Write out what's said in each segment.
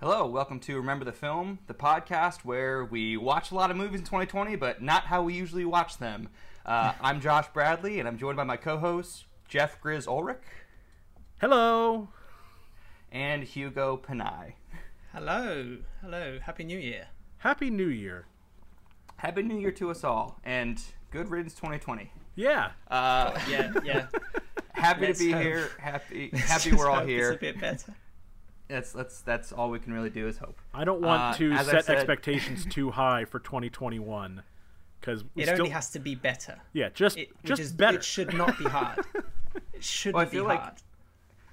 Hello, welcome to Remember the Film, the podcast where we watch a lot of movies in 2020, but not how we usually watch them. Uh, I'm Josh Bradley, and I'm joined by my co-hosts Jeff Grizz Ulrich Hello. and Hugo Panay. Hello, hello, happy New Year. Happy New Year. Happy New Year to us all, and good riddance 2020. Yeah. Uh, Yeah, yeah. happy to Let's be hope. here. Happy, happy we're all here. It's a bit better. That's that's that's all we can really do is hope. I don't want Uh, to set said- expectations too high for 2021 because It still only has to be better. yeah just It, which just is, better. It should not be hard. It shouldn't Well, I feel be like- hard.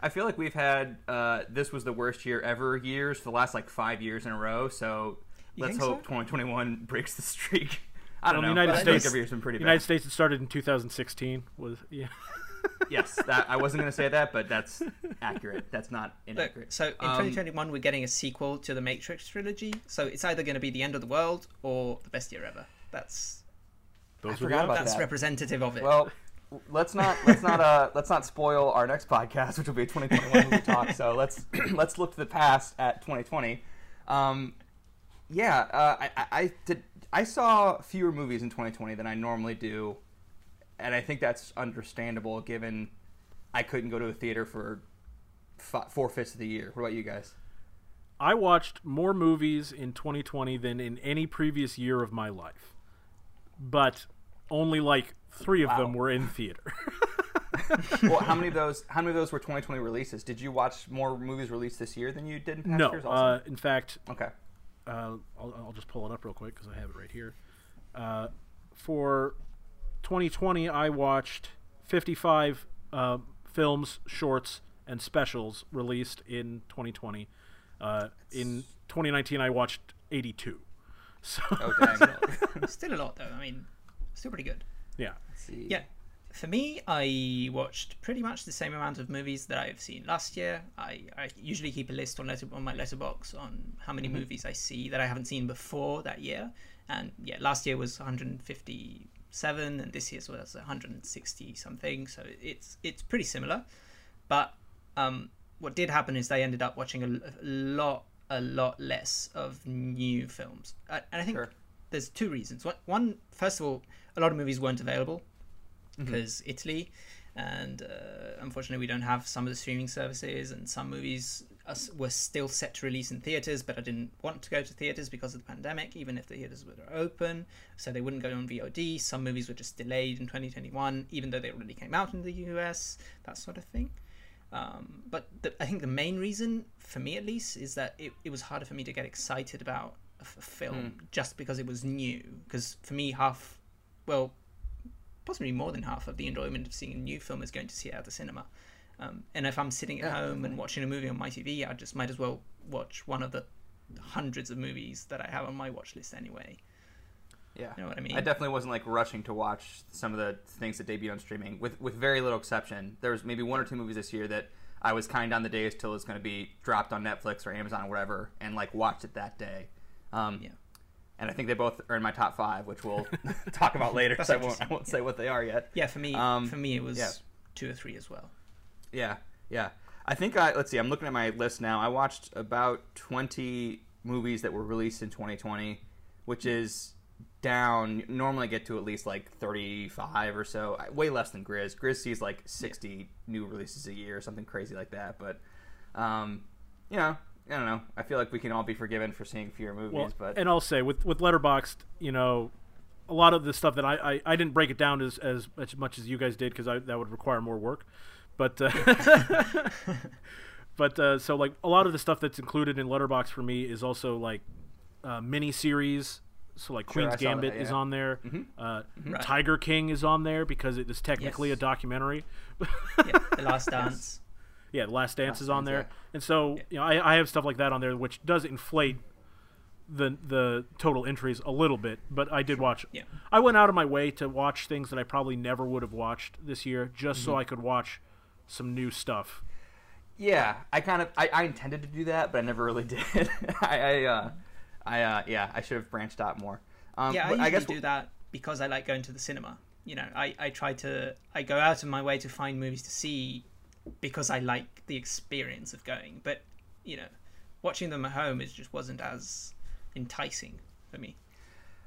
I feel like we've had uh, this was the worst year ever years for the last like five years in a row. So You let's hope so? 2021 breaks the streak. I don't Well, know. the United but I feel like States- every year's been pretty United bad. States it started in 2016 was yeah. Yes, that, I wasn't going to say that, but that's accurate. That's not Look, inaccurate. so in Um, 2021 we're getting a sequel to the Matrix trilogy. So it's either going to be the end of the world or the best year ever. That's Those were forgot about options. that's that. representative of it. Well, let's not let's not uh let's not spoil our next podcast, which will be a 2021 movie talk. So let's let's look to the past at 2020. Um, yeah, uh, I, I I did I saw fewer movies in 2020 than I normally do, and I think that's understandable given I couldn't go to a theater for four fifths of the year. What about you guys? I watched more movies in 2020 than in any previous year of my life. But only like 3 of them were in theater. well, how many of those how many of those were 2020 releases? Did you watch more movies released this year than you did in past no, years? uh, in fact, okay. uh, I'll, I'll just pull it up real quick because I have it right here. Uh, for 2020, I watched 55 uh, films, shorts, and specials released in 2020. Uh, in 2019, I watched 82. So Oh dang. still a lot though. I mean, still pretty good. yeah, see. Yeah. For me, I watched pretty much the same amount of movies that I've seen last year. I, I usually keep a list on letter, on my Letterboxd on how many movies I see that I haven't seen before that year. And yeah, last year was 157, and this year's was 160 something. So it's it's pretty similar. But um, what did happen is they ended up watching a, a lot a lot less of new films, uh, and I think Sure. there's two reasons. One, one, first of all, a lot of movies weren't available because Italy, and uh, unfortunately, we don't have some of the streaming services, and some movies us- were still set to release in theaters, but I didn't want to go to theaters because of the pandemic, even if the theaters were open, so they wouldn't go on VOD. Some movies were just delayed in 2021, even though they already came out in the US, that sort of thing. Um, but the, I think the main reason, for me at least, is that it, it was harder for me to get excited about a, film just because it was new. Because for me, half, well, possibly more than half of the enjoyment of seeing a new film is going to see it at the cinema. Um, and if I'm sitting at Yeah, home and watching a movie on my TV, I just might as well watch one of the hundreds of movies that I have on my watch list anyway. Yeah, You know what I mean? I definitely wasn't like rushing to watch some of the things that debuted on streaming, with with very little exception. There was maybe one or two movies this year that I was kind on the days till it's going to be dropped on Netflix or Amazon or whatever, and like watched it that day. Um, Yeah. And I think they both are in my top five, which we'll talk about later. So I won't, I won't say what they are yet. Yeah, for me, Um, for me, it was yeah. two or three as well. Yeah, yeah. I think I let's see. I'm looking at my list now. I watched about 20 movies that were released in 2020, which is down. Normally, I get to at least like 35 or so. Way less than Grizz. Grizz sees like 60 new releases a year or something crazy like that. But, um, you know, I don't know. I feel like we can all be forgiven for seeing fewer movies. well, but and I'll say with with Letterboxd, you know, a lot of the stuff that I I, I didn't break it down as as much, much as you guys did because I that would require more work, but. Uh, But uh, so like a lot of the stuff that's included in Letterboxd for me is also like uh, mini series. So like Queen's that, Gambit is yeah. Mm-hmm. on there. Uh, Right. Tiger King is on there because it is technically Yes. a documentary. Yeah, The Last Dance. yeah, the Last Dance Last is on Dance, there, yeah. and so you know I, I have stuff like that on there, which does inflate the the total entries a little bit. But I did watch. Yeah. I went out of my way to watch things that I probably never would have watched this year, just Mm-hmm. so I could watch some new stuff. Yeah, I kind of I, I intended to do that, but I never really did. I, I uh, I uh, yeah, I should have branched out more. Um, Yeah, I but usually guess do that because I like going to the cinema. You know, I, I try to I go out of my way to find movies to see because I like the experience of going. But you know, watching them at home it just wasn't as enticing for me.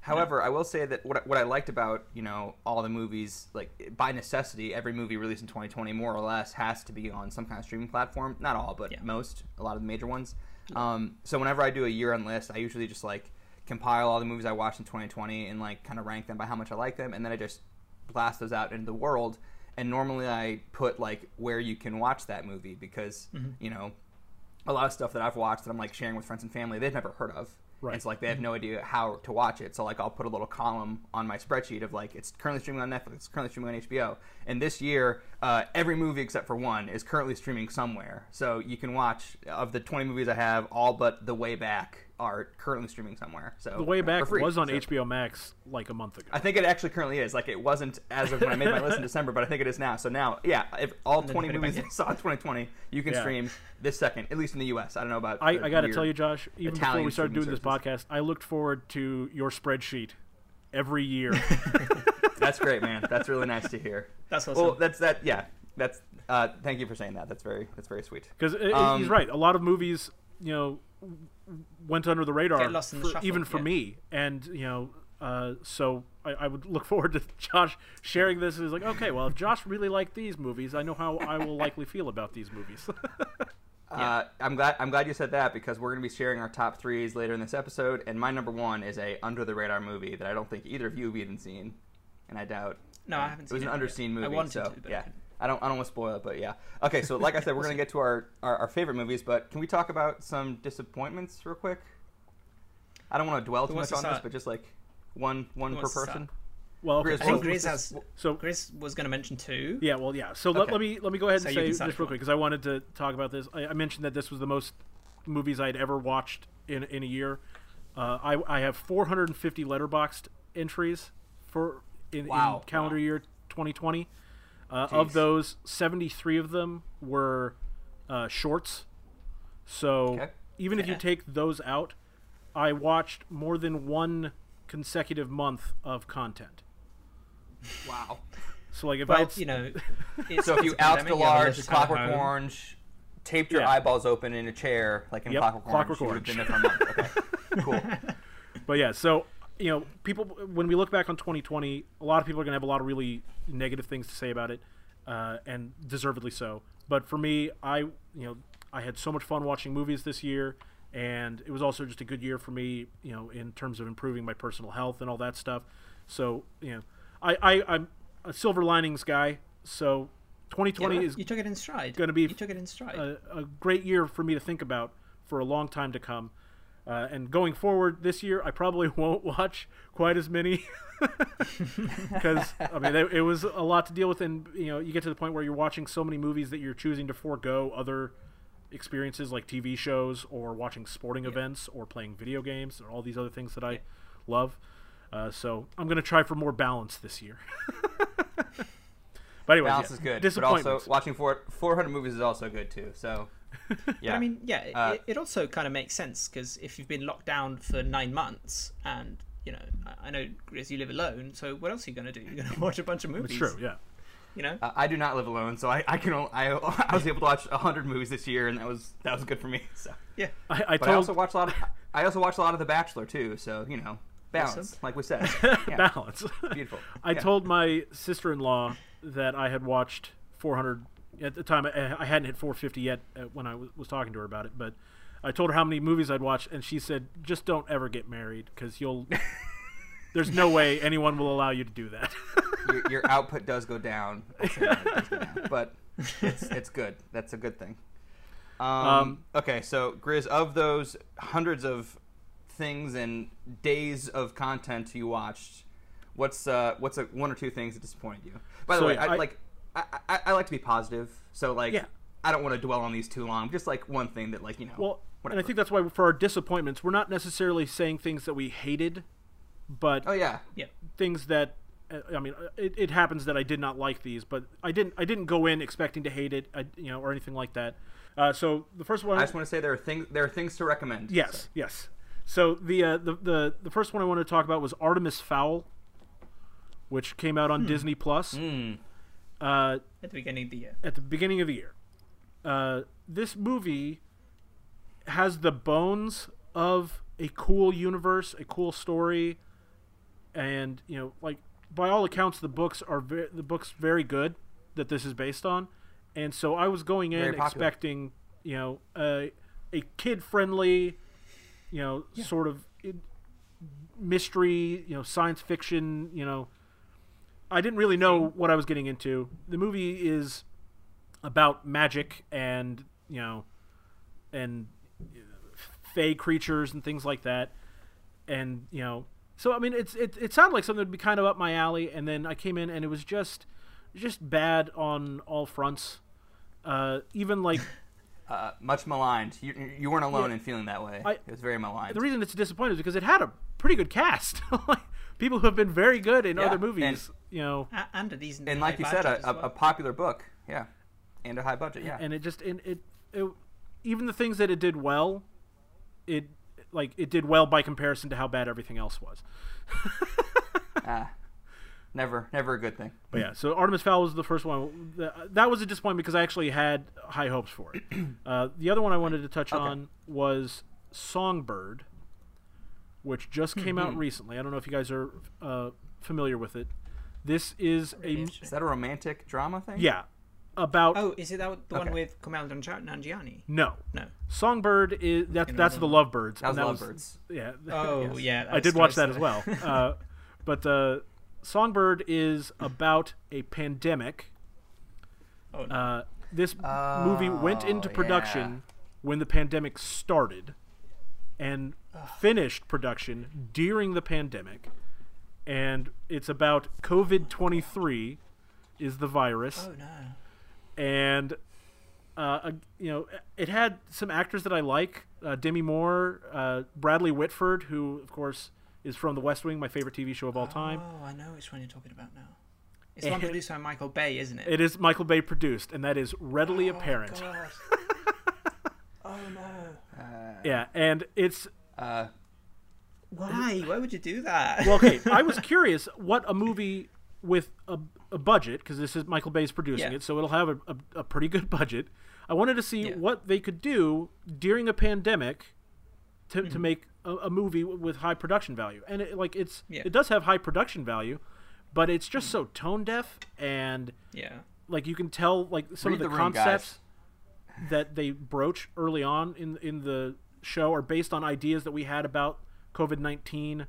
However, I will say that what, what I liked about you know all the movies, like by necessity, every movie released in 2020 more or less has to be on some kind of streaming platform. Not all, but Yeah. most, a lot of the major ones. Um, so whenever I do a year-end list, I usually just like compile all the movies I watched in 2020 and like kind of rank them by how much I like them, and then I just blast those out into the world. And normally I put like where you can watch that movie because you know a lot of stuff that I've watched that I'm like sharing with friends and family they've never heard of. Right. It's like they have no idea how to watch it. So like I'll put a little column on my spreadsheet of like it's currently streaming on Netflix, it's currently streaming on HBO. And this year, uh, every movie except for one is currently streaming somewhere. So you can watch of the 20 movies I have, all but The Way Back are currently streaming somewhere. So The Way Back free. was on So- HBO Max like a month ago. I think it actually currently is. Like it wasn't as of when I made my list in December, but I think it is now. So now, yeah, if all 20 movies back I in. saw in 2020, you can Yeah. stream this second, at least in the U.S. I don't know about. I, I got to tell you, Josh, even before we started doing streaming this podcast, I looked forward to your spreadsheet every year. That's great, man. That's really nice to hear. That's awesome. Well, that's that. Yeah, that's. Uh, thank you for saying that. That's very. That's very sweet. Because Um, he's right. A lot of movies, you know, w- went under the radar, Get lost in the for- shuffle, even for yeah. me. And you know, uh, so I, I would look forward to Josh sharing this. Is like, okay, well, if Josh really liked these movies, I know how I will likely feel about these movies. Uh, I'm glad. I'm glad you said that because we're going to be sharing our top threes later in this episode, and my number one is a under the radar movie that I don't think either of you have even seen, and I doubt. No, I haven't It was an it yet. underseen I movie. wanted so to, but yeah, couldn't. I don't. I don't want to spoil it, but yeah. Okay, so like I said, we're going to get to our, our our favorite movies, but can we talk about some disappointments real quick? I don't want to dwell too much to on this, but just like one one per person. well, okay, Grizz, I so, think what- Grizz has. so Grizz was going to mention two. Yeah, well, yeah. So let, Okay. let me let me go ahead and you say can just real quick because I wanted to talk about this. I, I mentioned that this was the most movies I'd ever watched in in a year. Uh, I I have 450 Letterboxd entries for in, Wow. in calendar Wow. year 2020. Uh, of those, 73 of them were uh, shorts. So Okay. even if you take those out, I watched more than one consecutive month of content. Wow. So like if Well, I had, you know, it's, So if you a pandemic, Alka you have a large, little time Clockwork home. Orange, taped your Yeah. eyeballs open in a chair like in Yep, Clockwork Orange, Clockwork you would have been there for a month. Okay, cool. But yeah, so you know, people when we look back on 2020, a lot of people are going to have a lot of really negative things to say about it, uh, and deservedly so. But for me, I you know I had so much fun watching movies this year, and it was also just a good year for me, you know, in terms of improving my personal health and all that stuff. So you know, I, I I'm a silver linings guy. So 2020 Yeah, is you took it in stride. gonna be You took it in stride. a, a great year for me to think about for a long time to come. Uh, and going forward this year, I probably won't watch quite as many because I mean it, it was a lot to deal with, and you know you get to the point where you're watching so many movies that you're choosing to forego other experiences like TV shows or watching sporting events or playing video games or all these other things that I love. Uh, so I'm gonna try for more balance this year. but anyway, Balance yeah, is good, but also watching four, 400 movies is also good too. So, yeah. But I mean, yeah, it- Uh, it, it also kind of makes sense because if you've been locked down for nine months and you know, I, I know Grizz, you live alone, so what else are you going to do? You're going to watch a bunch of movies. it's true. Yeah. You know, Uh, I do not live alone, so I, I can only, I, I was able to watch 100 movies this year, and that was that was good for me. So, yeah. I, I but told I also watched a lot of I also watched a lot of The Bachelor too. So you know, balance, Awesome. like we said. Yeah, balance. beautiful. I Yeah. told my sister-in-law that I had watched 400 at the time. I, I hadn't hit 450 yet uh, when I was, was talking to her about it, but I told her how many movies I'd watched, and she said, "Just don't ever get married because you'll." There's no way anyone will allow you to do that. your, your output does go down, I'll say that, it does go down. but it's it's good. That's a good thing. Um, Um, okay, so Grizz, of those hundreds of things and days of content you watched, what's uh, what's a, one or two things that disappointed you? By the So, way, I, I- like I, I, I like to be positive, so like Yeah. I don't want to dwell on these too long. Just like one thing that like you know. well, and. I think that's why for our disappointments, we're not necessarily saying things that we hated, but oh yeah, Yeah. things that uh, I mean, uh, it, it happens that I did not like these, but I didn't. I didn't go in expecting to hate it, I, you know, or anything like that. Uh, so the first one, I just want to say there are things there are things to recommend. yes, so. yes. So the, uh, the the the first one I wanted to talk about was Artemis Fowl, which came out on Disney Plus Mm. Uh, At the beginning of the year. at the beginning of the year. Uh, this movie has the bones of a cool universe, a cool story, and you know, like by all accounts, the books are ve- the books very good that this is based on, and so I was going in expecting you know a a kid friendly, you know, sort of mystery, you know, science fiction, you know. I didn't really know what I was getting into. The movie is about magic and you know and fey creatures and things like that and you know so i mean it's it, it sounded like something that would be kind of up my alley and then i came in and it was just just bad on all fronts uh, even like Uh, much maligned. You, you weren't alone Yeah. in feeling that way. I- it was very maligned. the reason it's disappointing is because it had a pretty good cast people who have been very good in Yeah, other and- movies you know A- and a decent. and like you said, a, well. a popular book. Yeah, and a high budget. Yeah. and it just and it, it even the things that it did well it like it did well by comparison to how bad everything else was ah, never, never a good thing. But yeah, so Artemis Fowl was the first one. That was a disappointment because I actually had high hopes for it. Uh, the other one I wanted to touch Okay. on was Songbird, which just came out recently. I don't know if you guys are uh, familiar with it. This is a Is that a romantic drama thing? yeah about Oh, is it that the one Okay. with Kumail Nanji- Nanjiani? no No. Songbird is that's that's the- the Lovebirds. That was and Lovebirds. yeah. Oh Yes. yeah, I did watch that as well. Uh, but uh, Songbird is about a pandemic. Oh, no. Uh, this movie went into Oh, production when the pandemic started and finished production during the pandemic. And it's about COVID 23 is the virus. oh no. And, uh, you know, it had some actors that I like uh, Demi Moore, uh, Bradley Whitford, who, of course, is from The West Wing, my favorite TV show of all time. Oh, I know which one you're talking about now. It's the one produced by Michael Bay, isn't it? It is Michael Bay produced, and that is readily Oh, apparent. Oh no. Yeah, and it's Uh, Why? Why would you do that? well, okay. I was curious what a movie with a, a budget, because this is Michael Bay's producing Yeah. it, so it'll have a, a, a pretty good budget. I wanted to see Yeah. what they could do during a pandemic to, Mm-hmm. to make a, a movie with high production value, and it, like it's Yeah. it does have high production value, but it's just so tone deaf and yeah. like you can tell like some Read of the, the room, guys. Concepts that they broach early on in in the show are based on ideas that we had about COVID nineteen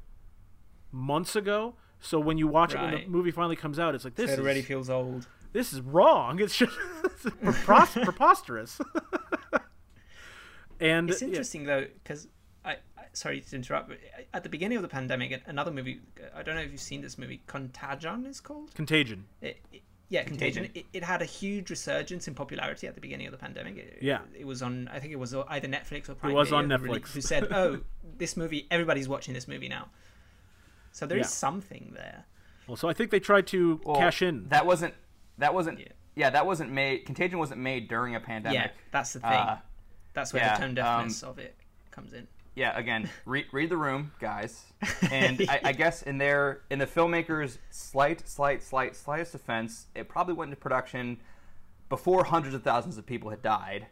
months ago. So when you watch it when the movie finally comes out, it's like this it already is feels old. this is wrong. It's just it's prepos- preposterous. and It's yeah, interesting though, because I, I sorry to interrupt, but at the beginning of the pandemic, another movie. I don't know if you've seen this movie. Contagion is called. Contagion. It, it- yeah, Contagion. Contagion. It, it had a huge resurgence in popularity at the beginning of the pandemic. It, Yeah. it was on. I think it was either Netflix or Prime. It was Video on who really- Netflix. Who said, "Oh, this movie. Everybody's watching this movie now." So there is Yeah. something there. Well, so I think they tried to well, cash in. That wasn't. That wasn't. Yeah. Yeah. that wasn't made. Contagion wasn't made during a pandemic. Yeah, that's the thing. Uh, that's where yeah, the tone deafness of it comes in. Yeah again read, read the room guys and I, I guess in their in the filmmakers slight slight slight slightest offense, it probably went into production before hundreds of thousands of people had died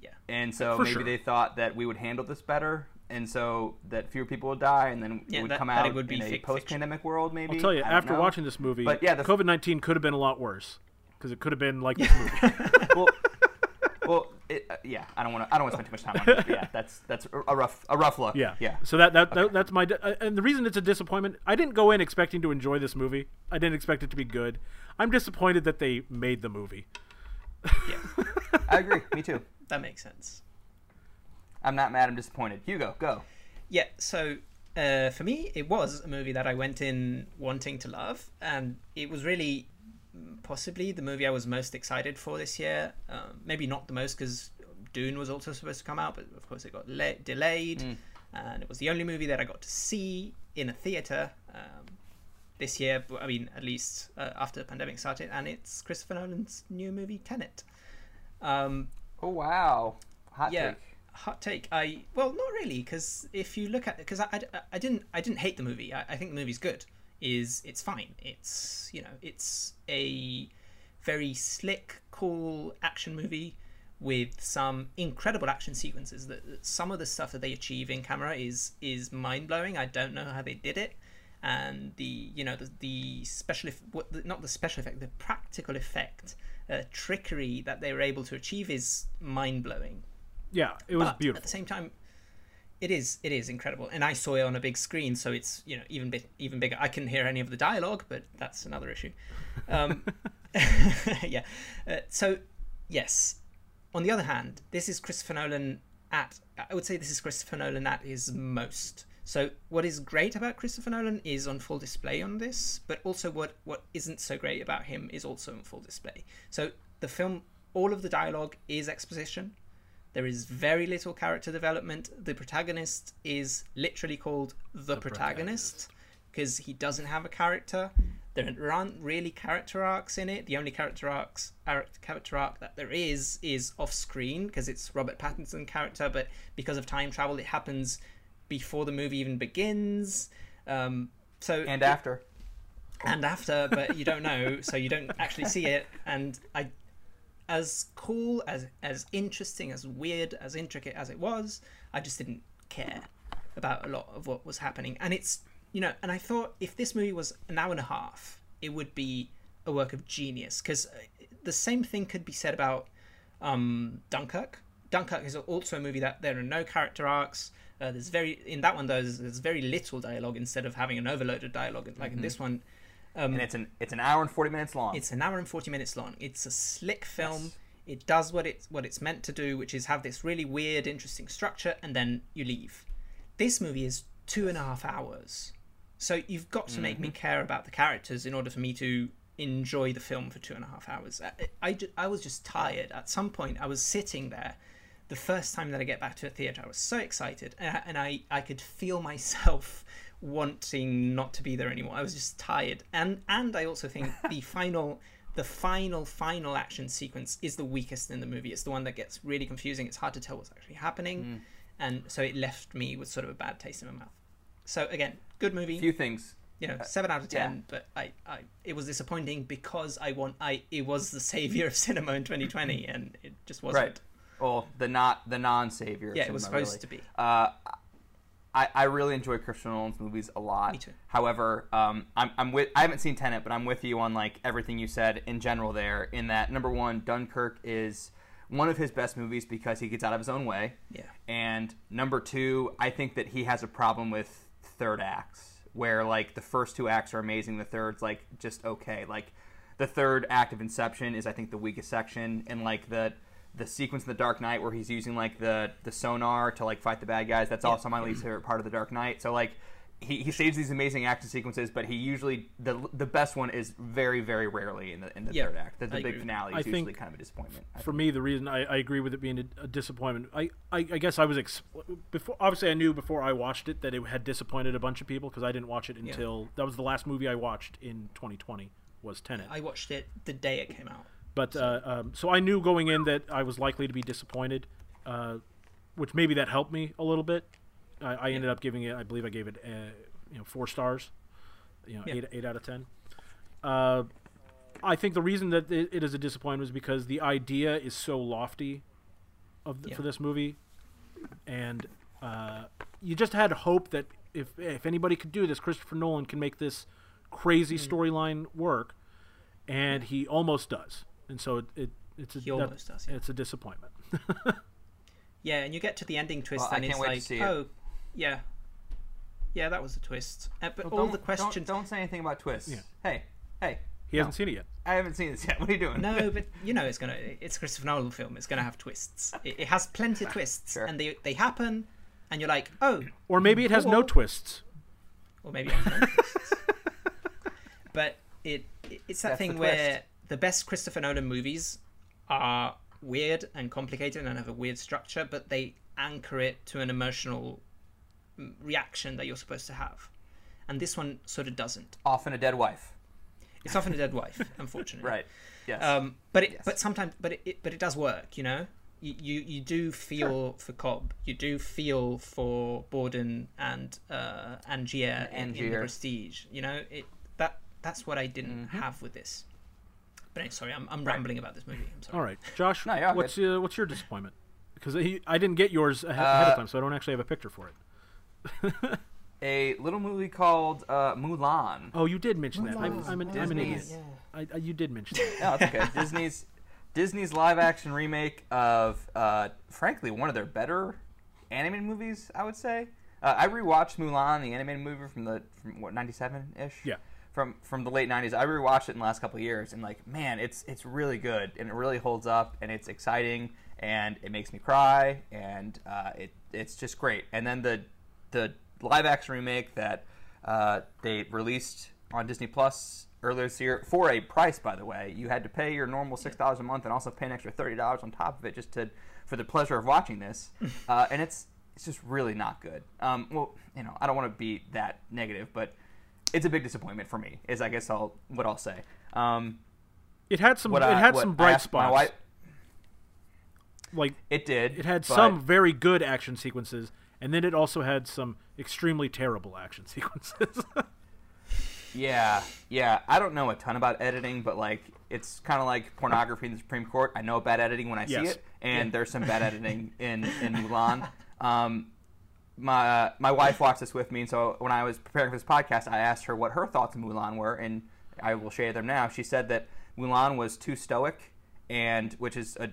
Yeah. and so For maybe sure. they thought that we would handle this better and so that fewer people would die and then Yeah, it would that- come that it out would be in a fic- post-pandemic world maybe I'll tell you, after know. watching this movie, But yeah, the- COVID nineteen could have been a lot worse because it could have been like this movie. well, well it, uh, yeah i don't want to i don't want to spend too much time on it yeah that's that's a- a rough a rough look Yeah, yeah So that, that, that that's my di- uh, and the reason it's a disappointment. I didn't go in expecting to enjoy this movie. I didn't expect it to be good. I'm disappointed that they made the movie. Yeah, i agree me too that makes sense. i'm not mad i'm disappointed hugo go Yeah, so uh, for me, it was a movie that I went in wanting to love, and it was really possibly the movie I was most excited for this year. Um, maybe not the most because Dune was also supposed to come out, but of course it got le- delayed, and it was the only movie that I got to see in a theater um, this year. I mean, at least uh, after the pandemic started, and it's Christopher Nolan's new movie Tenet. Um, Oh wow, hot yeah. take. hot take. I well not really because if you look at because I, I, I didn't i didn't hate the movie. I, I think the movie's good. Is it's fine. It's you know it's a very slick cool action movie with some incredible action sequences. That that some of the stuff that they achieve in camera is is mind blowing. I don't know how they did it, and the you know the, the special eff- what the, not the special effect, the practical effect, uh, trickery that they were able to achieve is mind blowing. Yeah, it was But beautiful. At the same time, it is it is incredible, and I saw it on a big screen, so it's you know even bit even bigger. I couldn't hear any of the dialogue, but that's another issue. Um, yeah. Uh, so yes. On the other hand, this is Christopher Nolan at I would say this is Christopher Nolan at his most. So what is great about Christopher Nolan is on full display on this, but also what what isn't so great about him is also on full display. So the film, all of the dialogue is exposition. There is very little character development. The protagonist is literally called the, protagonist because he doesn't have a character. There aren't really character arcs in it. The only character arcs character arc that there is is off screen because it's Robert Pattinson character, but because of time travel, it happens before the movie even begins. Um, so And after. and after, but you don't know, so you don't actually see it. And I, as cool as as interesting, as weird, as intricate as it was, I just didn't care about a lot of what was happening. And it's you know, and I thought if this movie was an hour and a half, it would be a work of genius because the same thing could be said about um, Dunkirk. Dunkirk is also a movie that there are no character arcs. Uh, there's very in that one though there's, there's very little dialogue instead of having an overloaded dialogue like in this one. Um, And it's an it's an hour and forty minutes long. it's an hour and forty minutes long. It's a slick film. It does what it's what it's meant to do, which is have this really weird, interesting structure, and then you leave. This movie is two and a half hours, so you've got to make me mm-hmm. care about the characters in order for me to enjoy the film for two and a half hours. I, I, I was just tired. At some point, I was sitting there. The first time that I get back to a theater, I was so excited, and I, and I, I could feel myself wanting not to be there anymore. I was just tired, and and I also think the final, the final final action sequence is the weakest in the movie. It's the one that gets really confusing. It's hard to tell what's actually happening, mm. and so it left me with sort of a bad taste in my mouth. So again, good movie few things. you know, seven out of ten. yeah. But I, I, it was disappointing because I want, I, it was the savior of cinema in 2020, and it just wasn't. Right. Well, the not the non savior. Yeah, it was supposed to be. Uh, I, I really enjoy Christopher Nolan's movies a lot. Me too. However, um, I'm, I'm with I haven't seen Tenet, but I'm with you on like everything you said in general there. In that number one, Dunkirk is one of his best movies because he gets out of his own way. Yeah. And number two, I think that he has a problem with third acts, where like the first two acts are amazing, the third's like just okay. Like the third act of Inception is I think the weakest section, and like the the sequence in the Dark Knight where he's using like the the sonar to like fight the bad guys. That's also my least favorite part of the Dark Knight. So like. He, he saves these amazing action sequences, but he usually the the best one is very very rarely in the in the Yeah, third act. The, the big agree. finale I is usually kind of a disappointment. I for think. me, the reason I, I agree with it being a, a disappointment, I, I, I guess I was ex- before. Obviously, I knew before I watched it that it had disappointed a bunch of people because I didn't watch it until that was the last movie I watched in 2020 was Tenet. I watched it the day it came out. But uh, um, so I knew going in that I was likely to be disappointed, uh, which maybe that helped me a little bit. I, I ended up giving it, I believe I gave it, uh, you know, four stars, you know, Yeah. eight eight out of ten. Uh, I think the reason that it, it is a disappointment is because the idea is so lofty, of the, Yeah. for this movie, and uh, you just had hope that if if anybody could do this, Christopher Nolan can make this crazy Hmm. storyline work, and he almost does. And so it, it it's a He that- does, yeah. It's a disappointment. Yeah, and you get to the ending twist, Well, I and can't it's wait to like, see it. oh, yeah, yeah, that was a twist. Uh, but Well, all don't- the questions. Don't, don't say anything about twists. Yeah. Hey, hey. He hasn't seen it yet. I haven't seen this yet. What are you doing? No, but you know it's gonna. It's a Christopher Nolan film. It's gonna have twists. It, it has plenty of twists, Sure. and they they happen, and you're like, oh, Or maybe it has no Or- twists. or maybe it has no twists. but it, it it's that That's thing the where twist. the best Christopher Nolan movies are weird and complicated and have a weird structure, but they anchor it to an emotional reaction that you're supposed to have. And this one sort of doesn't. Often a dead wife. It's often a dead wife, unfortunately. Right. Yes. Um, but it, Yes. but sometimes, but it, it, but it does work. You know, you you, you do feel for Cobb. You do feel for Borden and uh, Angier in, in the Prestige. You know, it that that's what I didn't Mm-hmm. have with this. But anyway, sorry, I'm, I'm rambling about this movie. I'm sorry. All right, Josh. No, you're what's uh, what's your disappointment? Because he, I didn't get yours ahead Uh, of time, so I don't actually have a picture for it. A little movie called uh, Mulan. Oh, you did mention that. I'm, Mulan. I'm, an, I'm an idiot. Disney's- I, I, you did mention that. No, it's okay. Disney's Disney's live action remake of, uh, frankly, one of their better animated movies. I would say. Uh, I rewatched Mulan, the animated movie from the from what ninety seven ish. Yeah. From from the late nineties. I rewatched it in the last couple of years, and like, man, it's it's really good, and it really holds up, and it's exciting, and it makes me cry, and uh, it it's just great. And then the the live action remake that uh, they released on Disney Plus earlier this year for a price, by the way. You had to pay your normal six dollars a month and also pay an extra thirty dollars on top of it just to for the pleasure of watching this. uh, and it's it's just really not good. Um, well, you know, I don't want to be that negative, but it's a big disappointment for me. Is I guess I'll what I'll say. Um, It had some. what it had some bright spots. wife- Like it did. it had some very good action sequences, and then it also had some extremely terrible action sequences. Yeah, yeah. I don't know a ton about editing, but like it's kind of like pornography in the Supreme Court. I know bad editing when I see it, and there's some bad editing in in Mulan. Um, my uh, my wife watched this with me, and so when I was preparing for this podcast, I asked her what her thoughts on Mulan were, and I will share them now. She said that Mulan was too stoic, and which is a,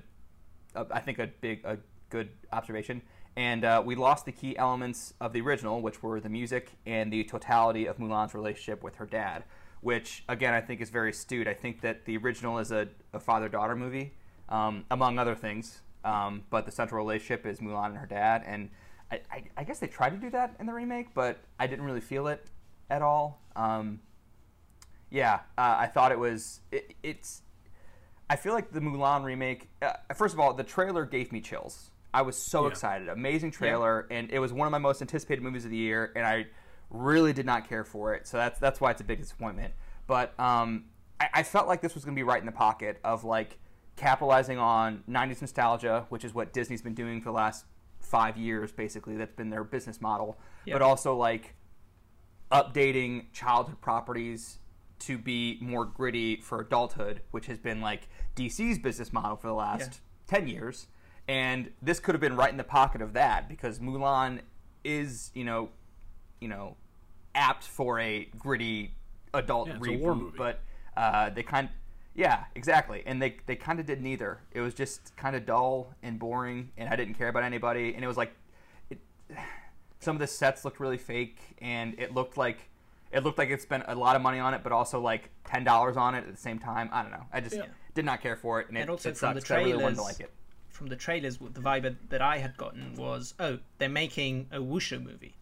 a I think a big a good observation. And uh, we lost the key elements of the original, which were the music and the totality of Mulan's relationship with her dad, which again I think is very astute. I think that the original is a, a father-daughter movie, um, among other things. Um, but the central relationship is Mulan and her dad, and I, I, I guess they tried to do that in the remake, but I didn't really feel it at all. Um, yeah, uh, I thought it was. It, it's. I feel like the Mulan remake. Uh, first of all, the trailer gave me chills. I was so Yeah. excited. Amazing trailer, and it was one of my most anticipated movies of the year, and I really did not care for it. So that's that's why it's a big disappointment. But um, I, I felt like this was going to be right in the pocket of like capitalizing on '90s nostalgia, which is what Disney's been doing for the last five years, basically. That's been their business model. Yeah. But also like updating childhood properties to be more gritty for adulthood, which has been like DC's business model for the last 10 years. And this could have been right in the pocket of that because Mulan is, you know, you know, apt for a gritty adult Yeah, it's a reboot, war movie. but uh, they kind yeah, exactly. And they they kind of did neither. It was just kind of dull and boring and I didn't care about anybody and it was like it, some of the sets looked really fake and it looked like it looked like it spent a lot of money on it but also like ten dollars on it at the same time i don't know i just Yeah. did not care for it and, And it, also it from the sucks 'cause I really wanted to like it From the trailers, the vibe that I had gotten was, oh, they're making a wuxia movie.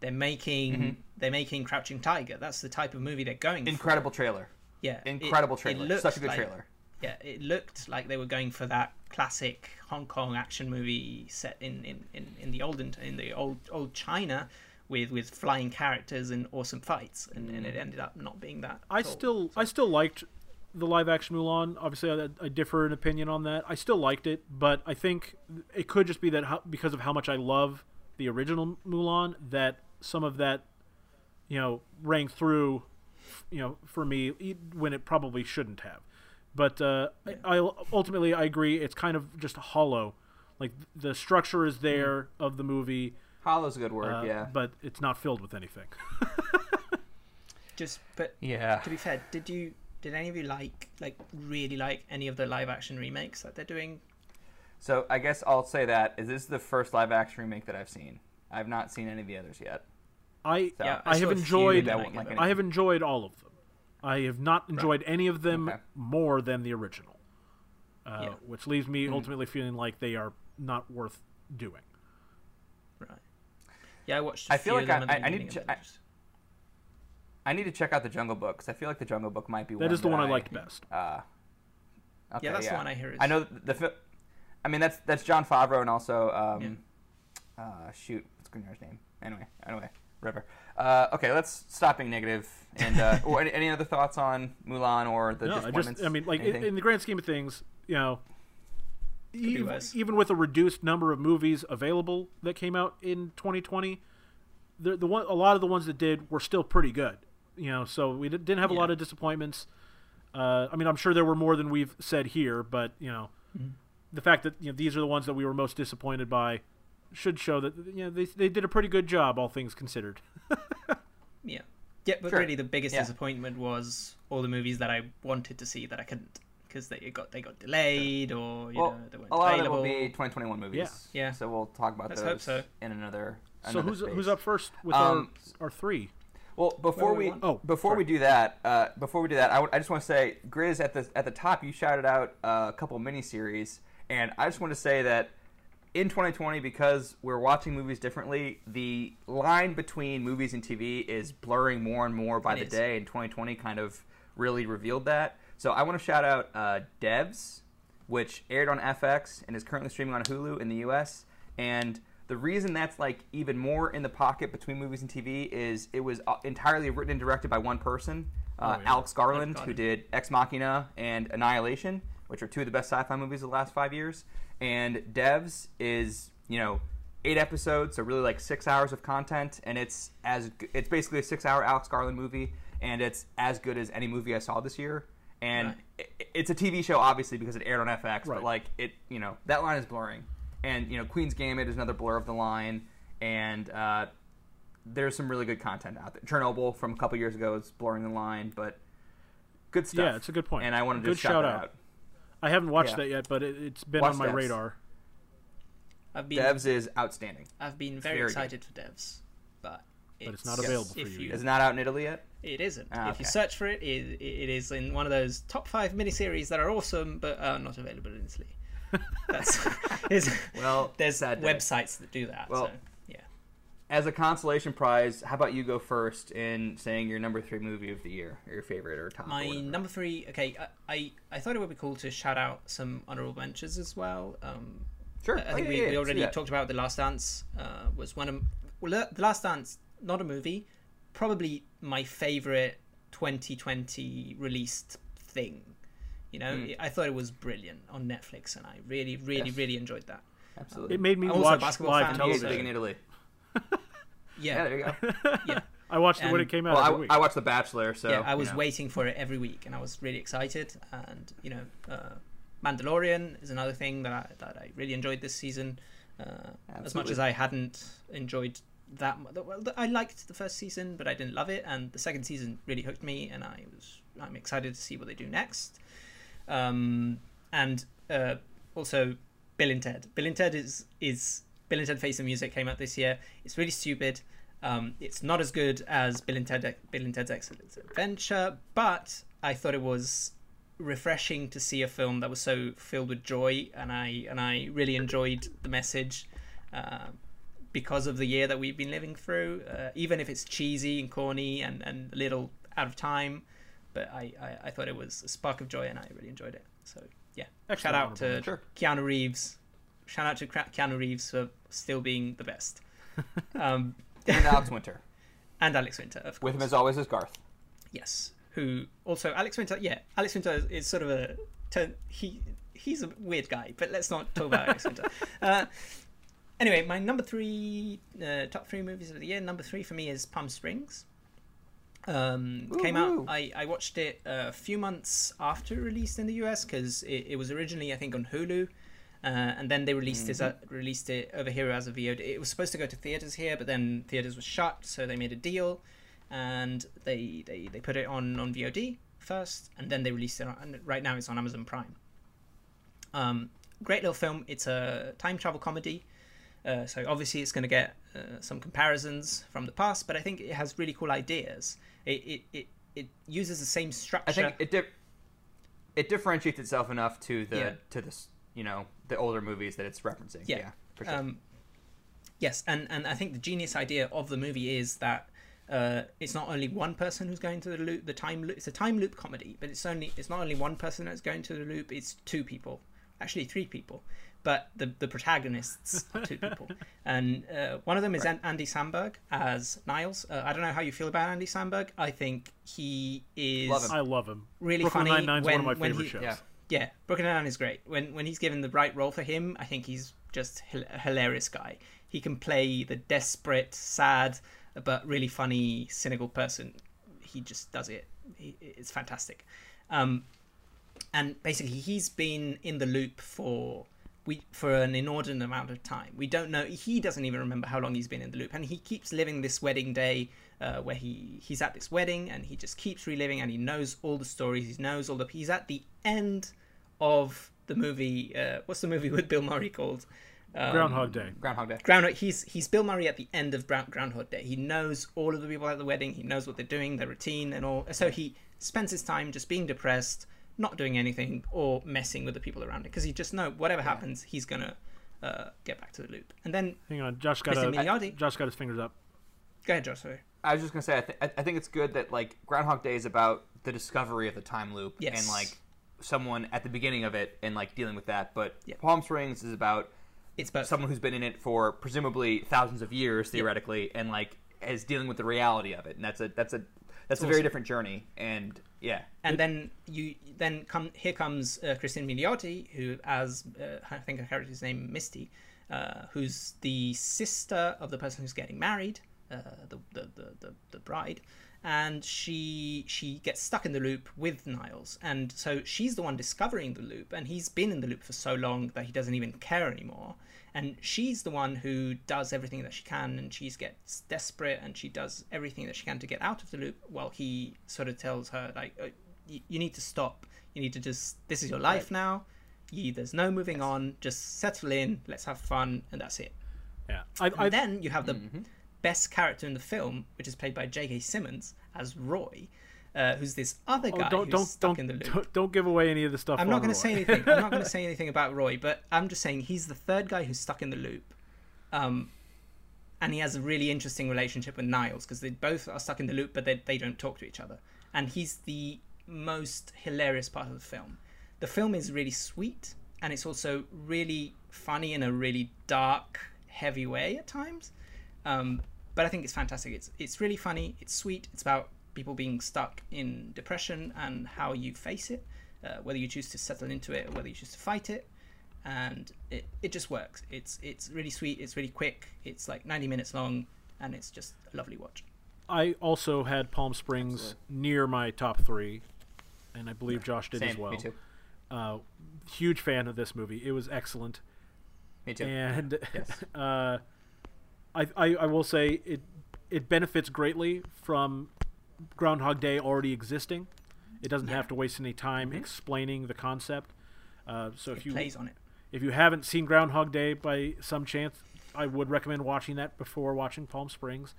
They're making Mm-hmm. they're making Crouching Tiger. That's the type of movie they're going for. incredible trailer Yeah, incredible it trailer looked such a good like- trailer Yeah, it looked like they were going for that classic Hong Kong action movie set in, in, in, in the olden in the old old China with with flying characters and awesome fights, and, and Mm. it ended up not being that. I at all. still I still liked the live action Mulan. Obviously, I, I differ in opinion on that. I still liked it, but I think it could just be that how, because of how much I love the original Mulan, that some of that, you know, rang through, you know, for me e- when it probably shouldn't have. But uh, I, I ultimately I agree. It's kind of just hollow. Like the structure is there of the movie, hollow's a good word uh, yeah but it's not filled with anything. just but yeah to be fair, did you did any of you like like really like any of the live action remakes that they're doing? so i guess i'll say that is this is the first live action remake that i've seen i've not seen any of the others yet I So, Yeah, I saw have enjoyed and I I won't gave like I have enjoyed all of them. I have not enjoyed any of them Okay. more than the original, uh, Yeah. which leaves me ultimately feeling like they are not worth doing. Right. Yeah, I watched. I I feel like of them I- at I need to ch- I- need to check out the jungle book because i feel like the jungle book might be That one is the one I that liked best. uh, okay, yeah, that's the one I hear. Is, I know the. Fi- I mean, that's that's Jon Favreau and also um, uh, shoot, what's Greener's name? Anyway, anyway, River. Uh, okay, let's stop being negative. And uh, or any, any other thoughts on Mulan or the No, I just I mean like in, in the grand scheme of things, you know, even, even with a reduced number of movies available that came out in 2020, the the one a lot of the ones that did were still pretty good. You know, so we didn't have a Yeah. lot of disappointments. Uh, I mean, I'm sure there were more than we've said here, but you know, Mm-hmm. the fact that you know these are the ones that we were most disappointed by should show that you know they they did a pretty good job, all things considered. Yeah. Yeah, but Sure. really the biggest Yeah. disappointment was all the movies that I wanted to see that I couldn't because they got they got delayed or you well, know they weren't a lot available. of them will be 2021 movies. Yeah. Yeah. So we'll talk about Let's those hope so. in another. so who's space. who's up first with Um, our our three? Well, before we we? Oh, before sorry. we do that, uh, before we do that, I, w- I just want to say, Grizz at the at the top, you shouted out uh, a couple miniseries, and I just want to say that in 2020, because we're watching movies differently, the line between movies and TV is blurring more and more by It the is. day, and 2020 kind of really revealed that. So I want to shout out uh, Devs, which aired on FX and is currently streaming on Hulu in the U.S. And the reason that's like even more in the pocket between movies and TV is it was uh, entirely written and directed by one person, uh, Oh, yeah. Alex Garland, who did Ex Machina and Annihilation, which are two of the best sci-fi movies of the last five years. And Devs is you know eight episodes, so really like six hours of content, and it's as it's basically a six-hour Alex Garland movie, and it's as good as any movie I saw this year. And Right. i- it's a TV show, obviously, because it aired on FX, Right. but like it, you know, that line is blurring, and you know, Queen's Gambit is another blur of the line, and uh, there's some really good content out there. Chernobyl from a couple years ago is blurring the line, but good stuff. Yeah, it's a good point. And I wanted to Good just shout, shout out. out. I haven't watched yeah. that yet, but it, it's been Watch on my Devs. radar. I've been Devs is outstanding. I've been very, very good. excited for Devs, but But it's not available for if you It's not out in Italy yet? It isn't. Ah, If you search for it, it, it is in one of those top five miniseries that are awesome but are not available in Italy. That's Well, there's websites that do that. Well, so, yeah. As a consolation prize, how about you go first in saying your number three movie of the year, or your favorite or top? My whatever. number three. Okay, I, I I thought it would be cool to shout out some honorable mentions as well. Um, Sure. I Oh, think yeah, we, yeah, we already talked about The Last Dance. Uh, was one of well, The Last Dance, not a movie, probably my favorite 2020 released thing. You know, Mm. I thought it was brilliant on Netflix, and I really, really, Yes. really enjoyed that. Absolutely. It made me I'm also a watch basketball live fan, Tell us so- in. Italy. Yeah, Yeah, there you go. yeah. I watched it when it came out well, every I, week. I watched The Bachelor, so yeah, I you was know. waiting for it every week, and I was really excited. And you know, uh, Mandalorian is another thing that I that I really enjoyed this season. Uh, as much as I hadn't enjoyed that, mu- well, I liked the first season, but I didn't love it, and the second season really hooked me, and I was I'm excited to see what they do next. Um, and uh, also Bill and Ted. Bill and Ted is is Bill and Ted Face the Music came out this year. It's really stupid. Um, it's not as good as Bill and Ted Bill and Ted's Excellent Adventure, but I thought it was refreshing to see a film that was so filled with joy, and I and I really enjoyed the message. Uh, because of the year that we've been living through, uh, even if it's cheesy and corny and, and a little out of time, but I, I, I thought it was a spark of joy and I really enjoyed it. So yeah, Excellent shout out to. Sure. Keanu Reeves. Shout out to Keanu Reeves for still being the best. Um, And Alex Winter. and Alex Winter, of course. With him as always is Garth. Yes, who also Alex Winter. Yeah, Alex Winter is, is sort of a turn. He he's a weird guy, but let's not talk about Alex Winter. Uh, anyway, my number three, uh, top three movies of the year. Number three for me is Palm Springs. Um, came out. I, I watched it a few months after it released in the US because it, it was originally I think on Hulu. Uh, and then they released it released it over here as a VOD. It was supposed to go to theaters here, but then theaters were shut, so they made a deal, and they they, they put it on on VOD first, and then they released it. On, and right now, it's on Amazon Prime. Um, great little film. It's a time travel comedy. Uh, so obviously, it's going to get uh, some comparisons from the past, but I think it has really cool ideas. It it, it, it uses the same structure. I think it di- it differentiates itself enough to the Yeah. to this you know the older movies that it's referencing. Yeah. Yeah, for sure. Um, yes, and and I think the genius idea of the movie is that uh, it's not only one person who's going to the loop, the time loop. It's a time loop comedy, but it's only it's not only one person that's going to the loop. It's two people, actually three people, but the the protagonists are two people, and uh, one of them is An- Andy Samberg as Niles. Uh, I don't know how you feel about Andy Samberg. I think he is Love. I love him. really Brooklyn funny Nine-Nine's when, one of my favorite he, shows. yeah. yeah, Brooklyn Nine is great. When when he's given the right role for him, I think he's just a hilarious guy. He can play the desperate, sad, but really funny, cynical person. He just does it. He, it's fantastic. Um, and basically, he's been in the loop for we for an inordinate amount of time. We don't know. He doesn't even remember how long he's been in the loop, and he keeps living this wedding day uh, where he he's at this wedding and he just keeps reliving, and he knows all the stories. He knows all the. He's at the end of the movie. Uh, what's the movie with Bill Murray called? Um, Groundhog Day. Groundhog Day. Groundhog. He's he's Bill Murray at the end of Brown, Groundhog Day. He knows all of the people at the wedding. He knows what they're doing, their routine, and all. So he spends his time just being depressed, not doing anything, or messing with the people around him because he just know whatever happens, he's gonna uh, get back to the loop. And then Hang on, Josh got Mr. a, Josh got his fingers up. go ahead, Josh. Sorry. I was just gonna say, I, th- I think it's good that like Groundhog Day is about the discovery of the time loop Yes. and like someone at the beginning of it and like dealing with that. But Yeah. Palm Springs is about It's both. someone who's been in it for presumably thousands of years theoretically and like is dealing with the reality of it. And that's a that's a that's a very different journey. And yeah, and then you then come here comes uh, Cristin Milioti, who as uh, I think her character's name Misty, uh, who's the sister of the person who's getting married, uh, the, the, the the the bride, and she she gets stuck in the loop with Niles, and so she's the one discovering the loop, and he's been in the loop for so long that he doesn't even care anymore. And she's the one who does everything that she can, and she gets desperate, and she does everything that she can to get out of the loop. While he sort of tells her, like, uh, you, you need to stop. You need to just. This is your life now. You, there's no moving on. Just settle in. Let's have fun, and that's it. Yeah, I, And I, then you have the best character in the film, which is played by J.K. Simmons as Roy, uh, who's this other oh, guy don't who's don't stuck don't, in the loop. don't don't give away any of the stuff. I'm not going to say anything. I'm not going to say anything about Roy, but I'm just saying he's the third guy who's stuck in the loop. Um, and he has a really interesting relationship with Niles because they both are stuck in the loop, but they, they don't talk to each other. And he's the most hilarious part of the film. The film is really sweet, and it's also really funny in a really dark, heavy way at times. Um, but I think it's fantastic. It's it's really funny. It's sweet. It's about people being stuck in depression and how you face it, uh, whether you choose to settle into it or whether you choose to fight it. And it, it just works. It's it's really sweet. It's really quick. It's like 90 minutes long, and it's just a lovely watch. I also had Palm Springs near my top three, and I believe Josh did same. as well. Me too. Uh, huge fan of this movie. It was excellent, Me too. and Yes. uh, I, I I will say it it benefits greatly from Groundhog Day already existing. It doesn't have to waste any time explaining the concept. Uh, so if Mm-hmm. It you plays on it. if you haven't seen Groundhog Day by some chance, I would recommend watching that before watching Palm Springs.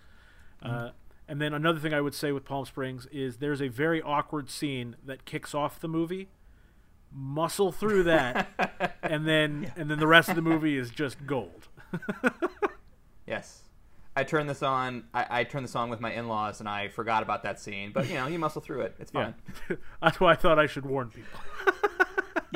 Uh, and then another thing I would say with Palm Springs is there's a very awkward scene that kicks off the movie. Muscle through that, and then and then the rest of the movie is just gold. Yes. I turned this on. I, I turned this on with my in-laws, and I forgot about that scene. But you know, you muscle through it. It's Yeah, fine. that's why I thought I should warn people.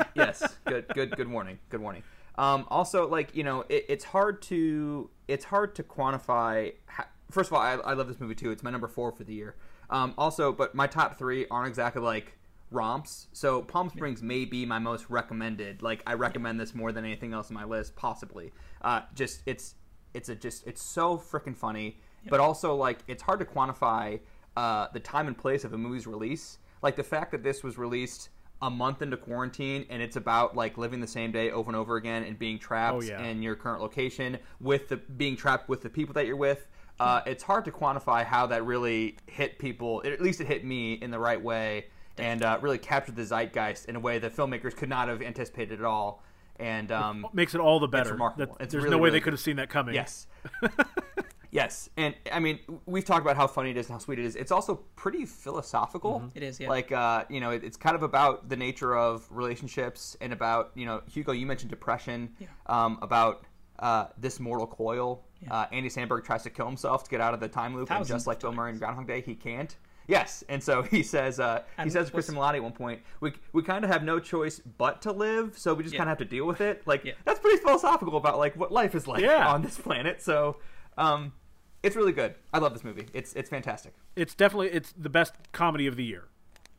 yes. Good. Good. Good warning. Good warning. Um, also, like you know, it, it's hard to it's hard to quantify. How, first of all, I, I love this movie too. It's my number four for the year. Um, also, but my top three aren't exactly like romps. So Palm Springs may be my most recommended. Like I recommend this more than anything else on my list, possibly. Uh, just it's it's a just it's so freaking funny, but also like it's hard to quantify uh, the time and place of a movie's release. Like the fact that this was released a month into quarantine and it's about like living the same day over and over again and being trapped Oh, yeah. in your current location with the being trapped with the people that you're with. Uh, it's hard to quantify how that really hit people. At least it hit me in the right way and uh, really captured the zeitgeist in a way that filmmakers could not have anticipated at all. And um, Makes it all the better. remarkable. that It's there's really, no way really they could have seen that coming. Yes. yes. And I mean, we've talked about how funny it is and how sweet it is. It's also pretty philosophical. It is, yeah. Like, uh, you know, it, it's kind of about the nature of relationships and about, you know, Hugo, you mentioned depression, Yeah. um, about uh, this mortal coil. Yeah. Uh, Andy Samberg tries to kill himself to get out of the time loop, and just like Bill Murray in Groundhog Day, he can't. Yes, and so he says, uh, he says to what's- Cristin Milioti at one point, we, we kind of have no choice but to live, so we just Yeah. kind of have to deal with it. Like Yeah. that's pretty philosophical about like what life is like Yeah. on this planet. So, um, it's really good. I love this movie. It's it's fantastic. It's definitely it's the best comedy of the year,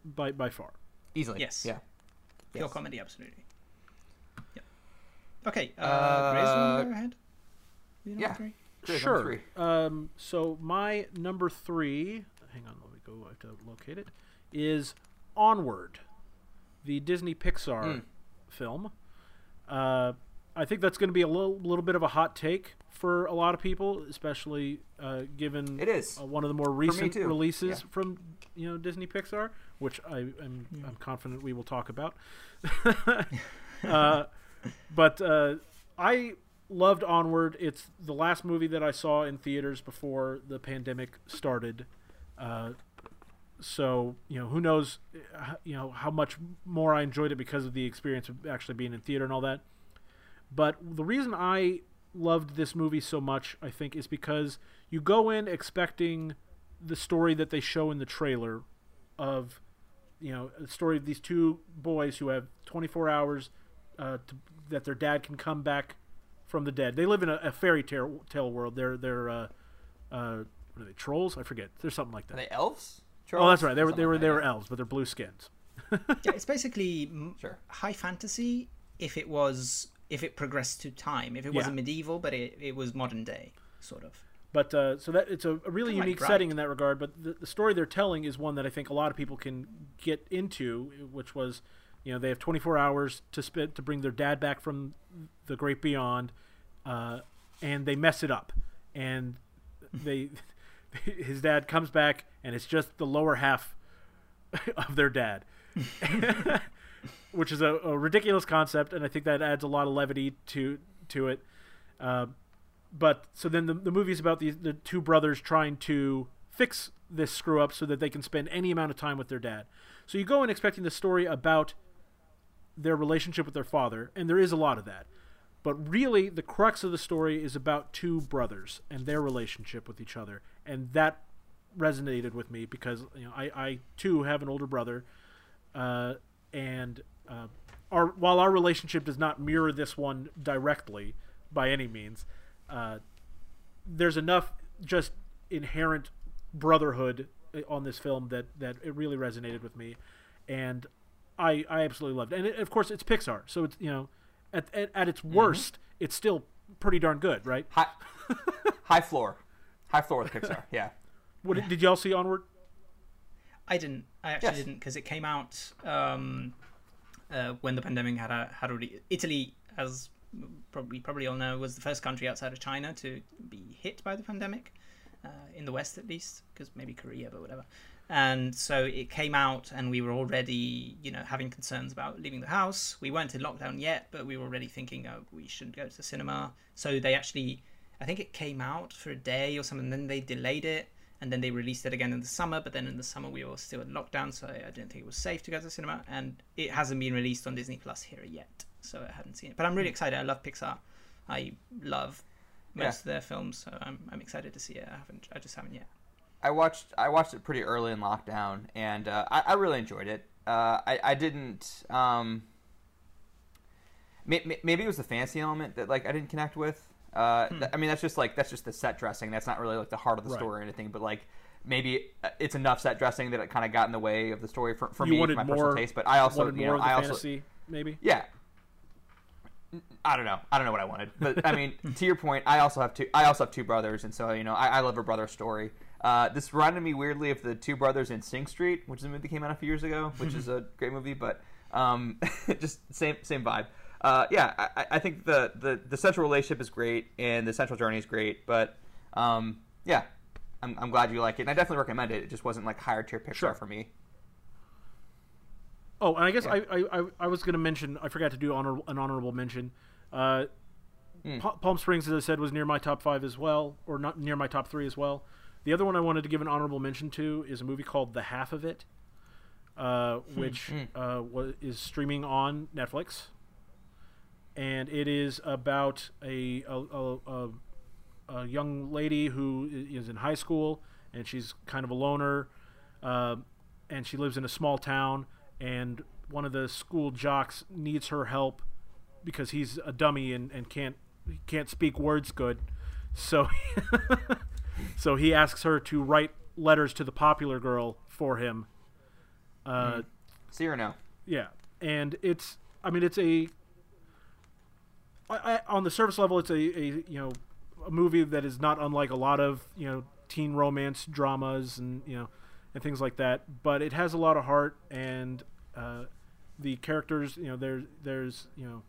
by by far. Easily. Yes. Yeah. Pure Yes. comedy, absolutely. Yep. Okay, uh, Uh, Grizz, ahead? Your number yeah. three? Sure. three. Um, so my number three, hang on, let me go. I have to locate it. Is Onward. the Disney Pixar Mm. film. Uh, I think that's going to be a little little bit of a hot take for a lot of people, especially uh, given It is. uh, one of the more recent releases Yeah. from you know Disney Pixar, which I am I'm confident we will talk about. uh, but uh, I loved Onward. It's the last movie that I saw in theaters before the pandemic started. So you know who knows uh, you know how much more I enjoyed it because of the experience of actually being in theater and all that. But the reason I loved this movie so much, I think, is because you go in expecting the story that they show in the trailer of you know the story of these two boys who have 24 hours uh, to, that their dad can come back from the dead. They live in a, a fairy tale, tale world. They're they're uh, uh, what are they trolls? I forget. There's something like Are that. they elves? Oh, that's right. They were they were like they were elves, but they're blue skins. yeah, it's basically Sure. high fantasy if it was if it progressed to time. If it wasn't medieval, but it, it was modern day, sort of. But uh, so that it's a, a really Kinda like unique setting in that regard. But the, the story they're telling is one that I think a lot of people can get into, which was, you know, they have 24 hours to spend to bring their dad back from the great beyond, uh, and they mess it up, and they his dad comes back and it's just the lower half of their dad. Which is a, a ridiculous concept, and I think that adds a lot of levity to to it. Uh, but so then the, the movie is about the the two brothers trying to fix this screw up so that they can spend any amount of time with their dad. So you go in expecting the story about their relationship with their father, and there is a lot of that. But really, the crux of the story is about two brothers and their relationship with each other, and that resonated with me because you know I, I too have an older brother, uh, and uh, our while our relationship does not mirror this one directly by any means, uh, there's enough just inherent brotherhood on this film that that it really resonated with me, and I I absolutely loved it. And it, of course, it's Pixar, so it's you know at at, at its worst, it's still pretty darn good, right? High, high floor, high floor with Pixar. Yeah. What did, did y'all see Onward? I didn't. I actually Yes. didn't because it came out um, uh, when the pandemic had uh, had already. Italy, as probably probably all know, was the first country outside of China to be hit by the pandemic, uh, in the West at least, because maybe Korea, but whatever. And so it came out, and we were already, you know, having concerns about leaving the house. We weren't in lockdown yet, but we were already thinking, oh, we shouldn't go to the cinema. So they actually, I think it came out for a day or something, and then they delayed it and then they released it again in the summer. But then in the summer we were still in lockdown, so I didn't think it was safe to go to the cinema. And it hasn't been released on Disney Plus here yet, so I hadn't seen it. But I'm really hmm. excited. I love Pixar. I love most Yeah. of their films, so I'm I'm excited to see it. I haven't, I just haven't yet. I watched I watched it pretty early in lockdown, and uh, I, I really enjoyed it. Uh, I I didn't. Um, may, may- maybe it was the fancy element that like I didn't connect with. Uh, th- I mean, that's just like that's just the set dressing. That's not really like the heart of the Right. story or anything. But like maybe uh, it's enough set dressing that it kind of got in the way of the story for, for You me, for my more- personal taste. But I also, you more know, of the also fantasy, maybe. yeah. I don't know. I don't know what I wanted, but I mean, to your point, I also have two. I also have two brothers, and so you know, I, I love a brother story. Uh, this reminded me weirdly of the Two Brothers in Sing Street, which is a movie that came out a few years ago, which is a great movie, but um, just same same vibe. Uh, yeah, I- I, think the, the the central relationship is great, and the central journey is great, but um, yeah, I'm, I'm glad you like it, and I definitely recommend it. It just wasn't like higher tier Pixar Sure. for me. Oh, and I guess Yeah. I, I, I, was going to mention, I forgot to do honor, an honorable mention. Uh. Pa- Palm Springs, as I said, was near my top five as well, or not near my top three as well. The other one I wanted to give an honorable mention to is a movie called The Half of It, uh, which Hmm. uh, wa- is streaming on Netflix. And it is about a, a, a, a, a young lady who is in high school, and she's kind of a loner, uh, and she lives in a small town, and one of the school jocks needs her help because he's a dummy and, and can't can't speak words good. So so he asks her to write letters to the popular girl for him. Uh, See or no? yeah, and it's I mean it's a I, I, on the surface level it's a, a you know a movie that is not unlike a lot of you know teen romance dramas and you know and things like that, but it has a lot of heart and uh, the characters, you know, there's there's you know,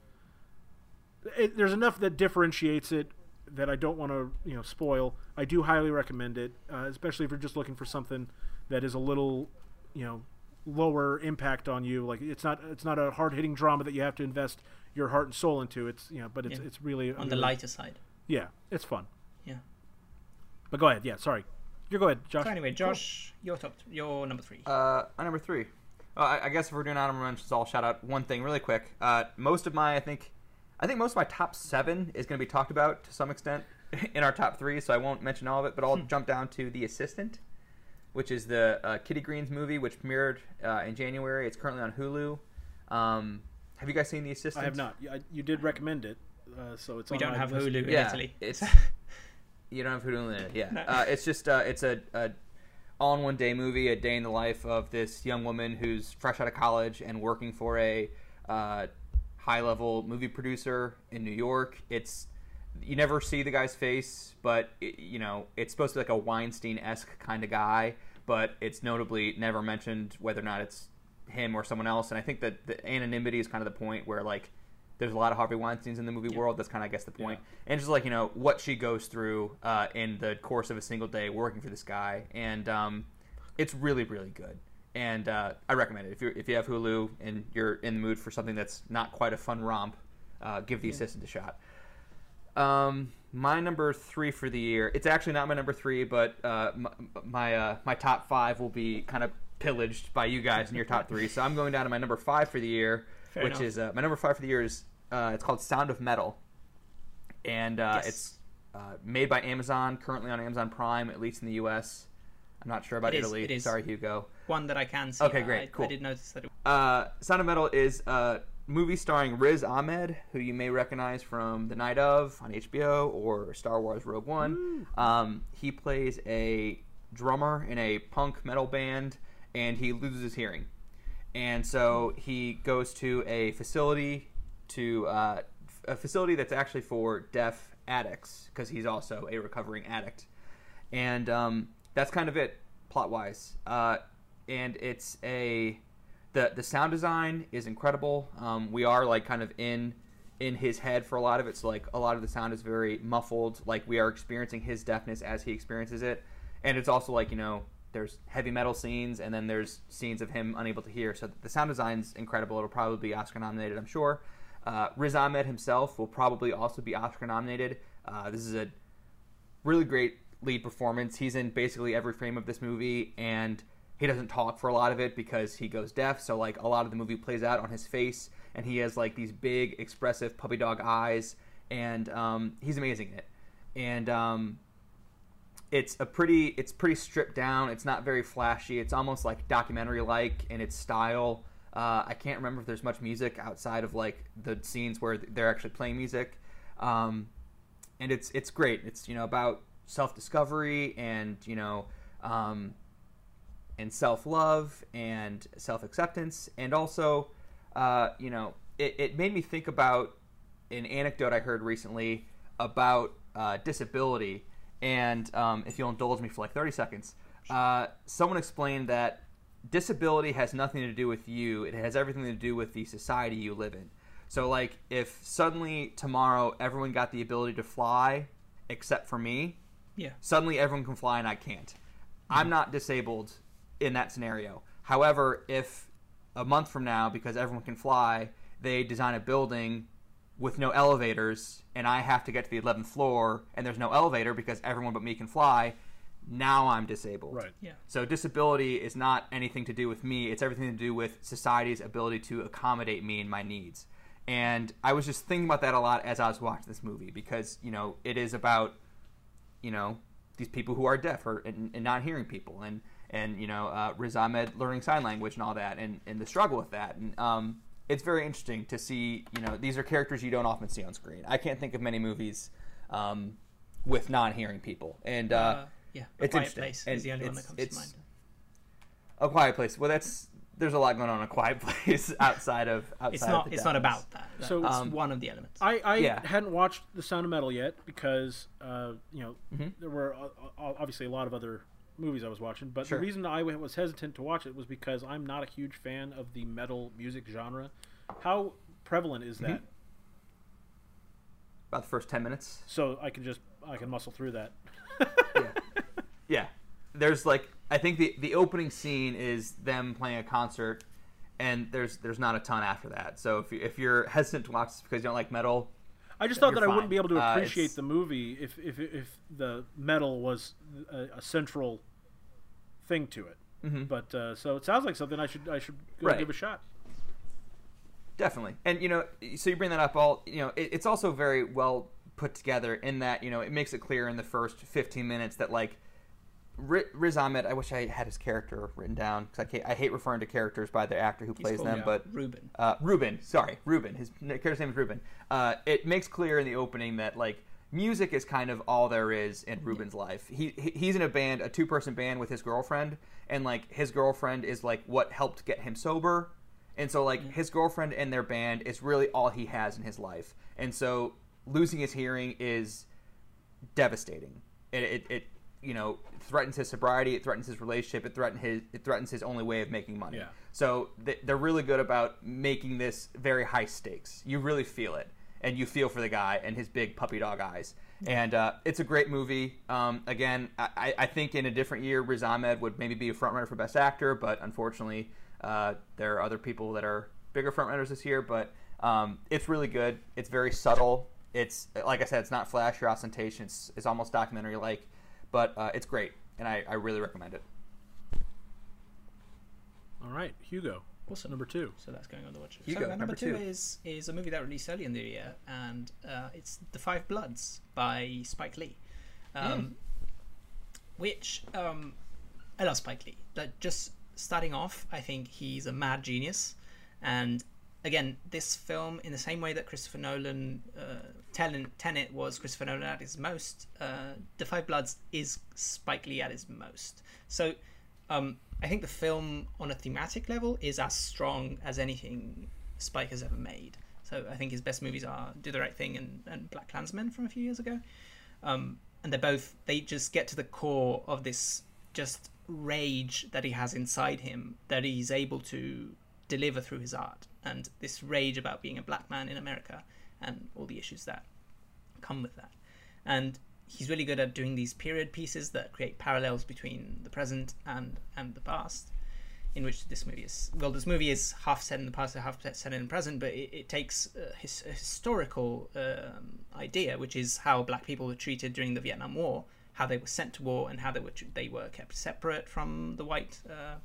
it, there's enough that differentiates it that I don't want to you know spoil. I do highly recommend it, uh, especially if you're just looking for something that is a little, you know, lower impact on you. Like it's not it's not a hard hitting drama that you have to invest your heart and soul into. It's you know, but it's Yeah. it's really on the lighter side. Yeah, it's fun. Yeah. But go ahead. Yeah, sorry. You go ahead, Josh. So anyway, Josh, your top, your number three. Uh, my number three. Uh, I, I guess if we're doing honorable mentions, I'll shout out one thing really quick. Uh, most of my, I think, I think most of my top seven is going to be talked about to some extent in our top three, so I won't mention all of it. But I'll jump down to the Assistant, which is the uh, Kitty Green's movie, which premiered uh, in January. It's currently on Hulu. Um, have you guys seen the Assistant? I have not. You, I- you did recommend it, uh, so it's we on don't have list. Hulu in Yeah, Italy. it's you don't have Hulu in it. Yeah, No. uh, it's just uh, it's a, a all in one day movie, a day in the life of this young woman who's fresh out of college and working for a uh, high level movie producer in New York. It's you never see the guy's face, but it, you know it's supposed to be like a Weinstein esque kind of guy, but it's notably never mentioned whether or not it's him or someone else. And I think that the anonymity is kind of the point where like there's a lot of Harvey Weinstein's in the movie world. That's kind of I guess the point. And just like you know what she goes through uh, in the course of a single day working for this guy, and um, it's really really good. And uh, I recommend it if you if you have Hulu and you're in the mood for something that's not quite a fun romp, uh, give the assistant a shot. Um, my number three for the year. It's actually not my number three, but uh, my my, uh, my top five will be kind of pillaged by you guys in your top three. So I'm going down to my number five for the year, Fair which enough. is uh, my number five for the year is uh, it's called Sound of Metal, and uh, Yes. it's uh, made by Amazon, currently on Amazon Prime, at least in the U.S. I'm not sure about It is, Italy. it is. Sorry, Hugo. one that I can see. Okay, great, I, cool. I did notice that. It, Uh, Sound of Metal is a movie starring Riz Ahmed, who you may recognize from The Night of on HBO or Star Wars Rogue One. Um, he plays a drummer in a punk metal band, and he loses his hearing. And so he goes to a facility to uh, a facility that's actually for deaf addicts because he's also a recovering addict and um, that's kind of it plot wise. Uh, and it's a the the sound design is incredible. Um, we are like kind of in in his head for a lot of it, so like a lot of the sound is very muffled. Like we are experiencing his deafness as he experiences it, and it's also like you know there's heavy metal scenes and then there's scenes of him unable to hear. So the sound design's incredible. It'll probably be Oscar nominated, I'm sure. Uh, Riz Ahmed himself will probably also be Oscar nominated. Uh, this is a really great lead performance. He's in basically every frame of this movie, and he doesn't talk for a lot of it because he goes deaf. So like a lot of the movie plays out on his face, and he has like these big, expressive puppy dog eyes, and um, he's amazing in it. And um, it's a pretty, it's pretty stripped down. It's not very flashy. It's almost like documentary like in its style. Uh, I can't remember if there's much music outside of like the scenes where they're actually playing music. Um, and it's it's great. It's you know about self discovery and you know um, and self love and self acceptance, and also uh, you know it, it made me think about an anecdote I heard recently about uh, disability. And um, if you'll indulge me for like thirty seconds, uh, someone explained that disability has nothing to do with you; it has everything to do with the society you live in. So, like, if suddenly tomorrow everyone got the ability to fly except for me, yeah. suddenly everyone can fly and I can't. I'm mm-hmm. not disabled in that scenario. However, if a month from now, because everyone can fly, they design a building with no elevators and I have to get to the 11th floor and there's no elevator because everyone but me can fly, now I'm disabled. Right. Yeah. So disability is not anything to do with me. It's everything to do with society's ability to accommodate me and my needs. And I was just thinking about that a lot as I was watching this movie because you know it is about you know these people who are deaf or and, and not hearing people and and you know uh, Riz Ahmed learning sign language and all that and, and the struggle with that and um, it's very interesting to see you know these are characters you don't often see on screen. I can't think of many movies um, with non-hearing people and. Uh, Uh, yeah. A it's Quiet. Place And is the only one that comes to mind. A Quiet Place. Well, that's there's a lot going on in a Quiet Place outside of outside. It's of not. the It's not about that. That- So- it's Um, one of the elements. I, I Yeah. hadn't watched The Sound of Metal yet because uh, you know Mhm. there were uh, uh, obviously a lot of other movies I was watching. But Sure. the reason I was hesitant to watch it was because I'm not a huge fan of the metal music genre. How prevalent is that? About the first ten minutes. So I can just I can muscle through that. Yeah, there's like I think the the opening scene is them playing a concert, and there's there's not a ton after that. So if you, if you're hesitant to watch this because you don't like metal, I just thought that I wouldn't be able to Uh, appreciate it's- the movie if, if if the metal was a, a central thing to it. Mhm. But uh, so it sounds like something I should I should go Right. give a shot. Definitely, and you know, so you bring that up. All you know, it, it's also very well put together in that you know it makes it clear in the first 15 minutes that like Riz Ahmed. I wish I had his character written down because I, I hate referring to characters by the actor who plays them, yeah, but Ruben. uh, Ruben. Sorry, Ruben. His character's name is Ruben. Uh, it makes clear in the opening that like music is kind of all there is in Ruben's life. He, he he's in a band, a two person band with his girlfriend, and like his girlfriend is like what helped get him sober, and so like his girlfriend and their band is really all he has in his life, and so losing his hearing is devastating. It, it, it you know threatens his sobriety. It threatens his relationship. It threatens his it threatens his only way of making money. Yeah. So they- they're really good about making this very high stakes. You really feel it, and you feel for the guy and his big puppy dog eyes. And uh, it's a great movie. Um, again, I, I think in a different year, Riz Ahmed would maybe be a frontrunner for Best Actor, but unfortunately, uh, there are other people that are bigger frontrunners this year. But um, it's really good. It's very subtle. It's like I said, it's not flash or ostentation. It's, it's almost documentary like, but uh, it's great, and I, I really recommend it. All right, Hugo. Awesome. Number two. So that's going on the watch. Hugo, so uh, number, number two, two. is is a movie that released early in the year, and uh, it's The Five Bloods by Spike Lee, um, which um, I love Spike Lee. Like just starting off, I think he's a mad genius, and again, this film, in the same way that Christopher Nolan, uh, Tenet, Tenet was Christopher Nolan at his most, uh, The Five Bloods is Spike Lee at his most. So, um, I think the film, on a thematic level, is as strong as anything Spike has ever made. So, I think his best movies are Do the Right Thing and, and BlacKkKlansman from a few years ago. Um, and they're both, they just get to the core of this just rage that he has inside him that he's able to deliver through his art and this rage about being a black man in America and all the issues that come with that. And he's really good at doing these period pieces that create parallels between the present and and the past. In which this movie is well, this movie is half set in the past, half set in the present, but it, it takes a, his, a historical um, idea, which is how black people were treated during the Vietnam War, how they were sent to war, and how they were they were kept separate from the white uh,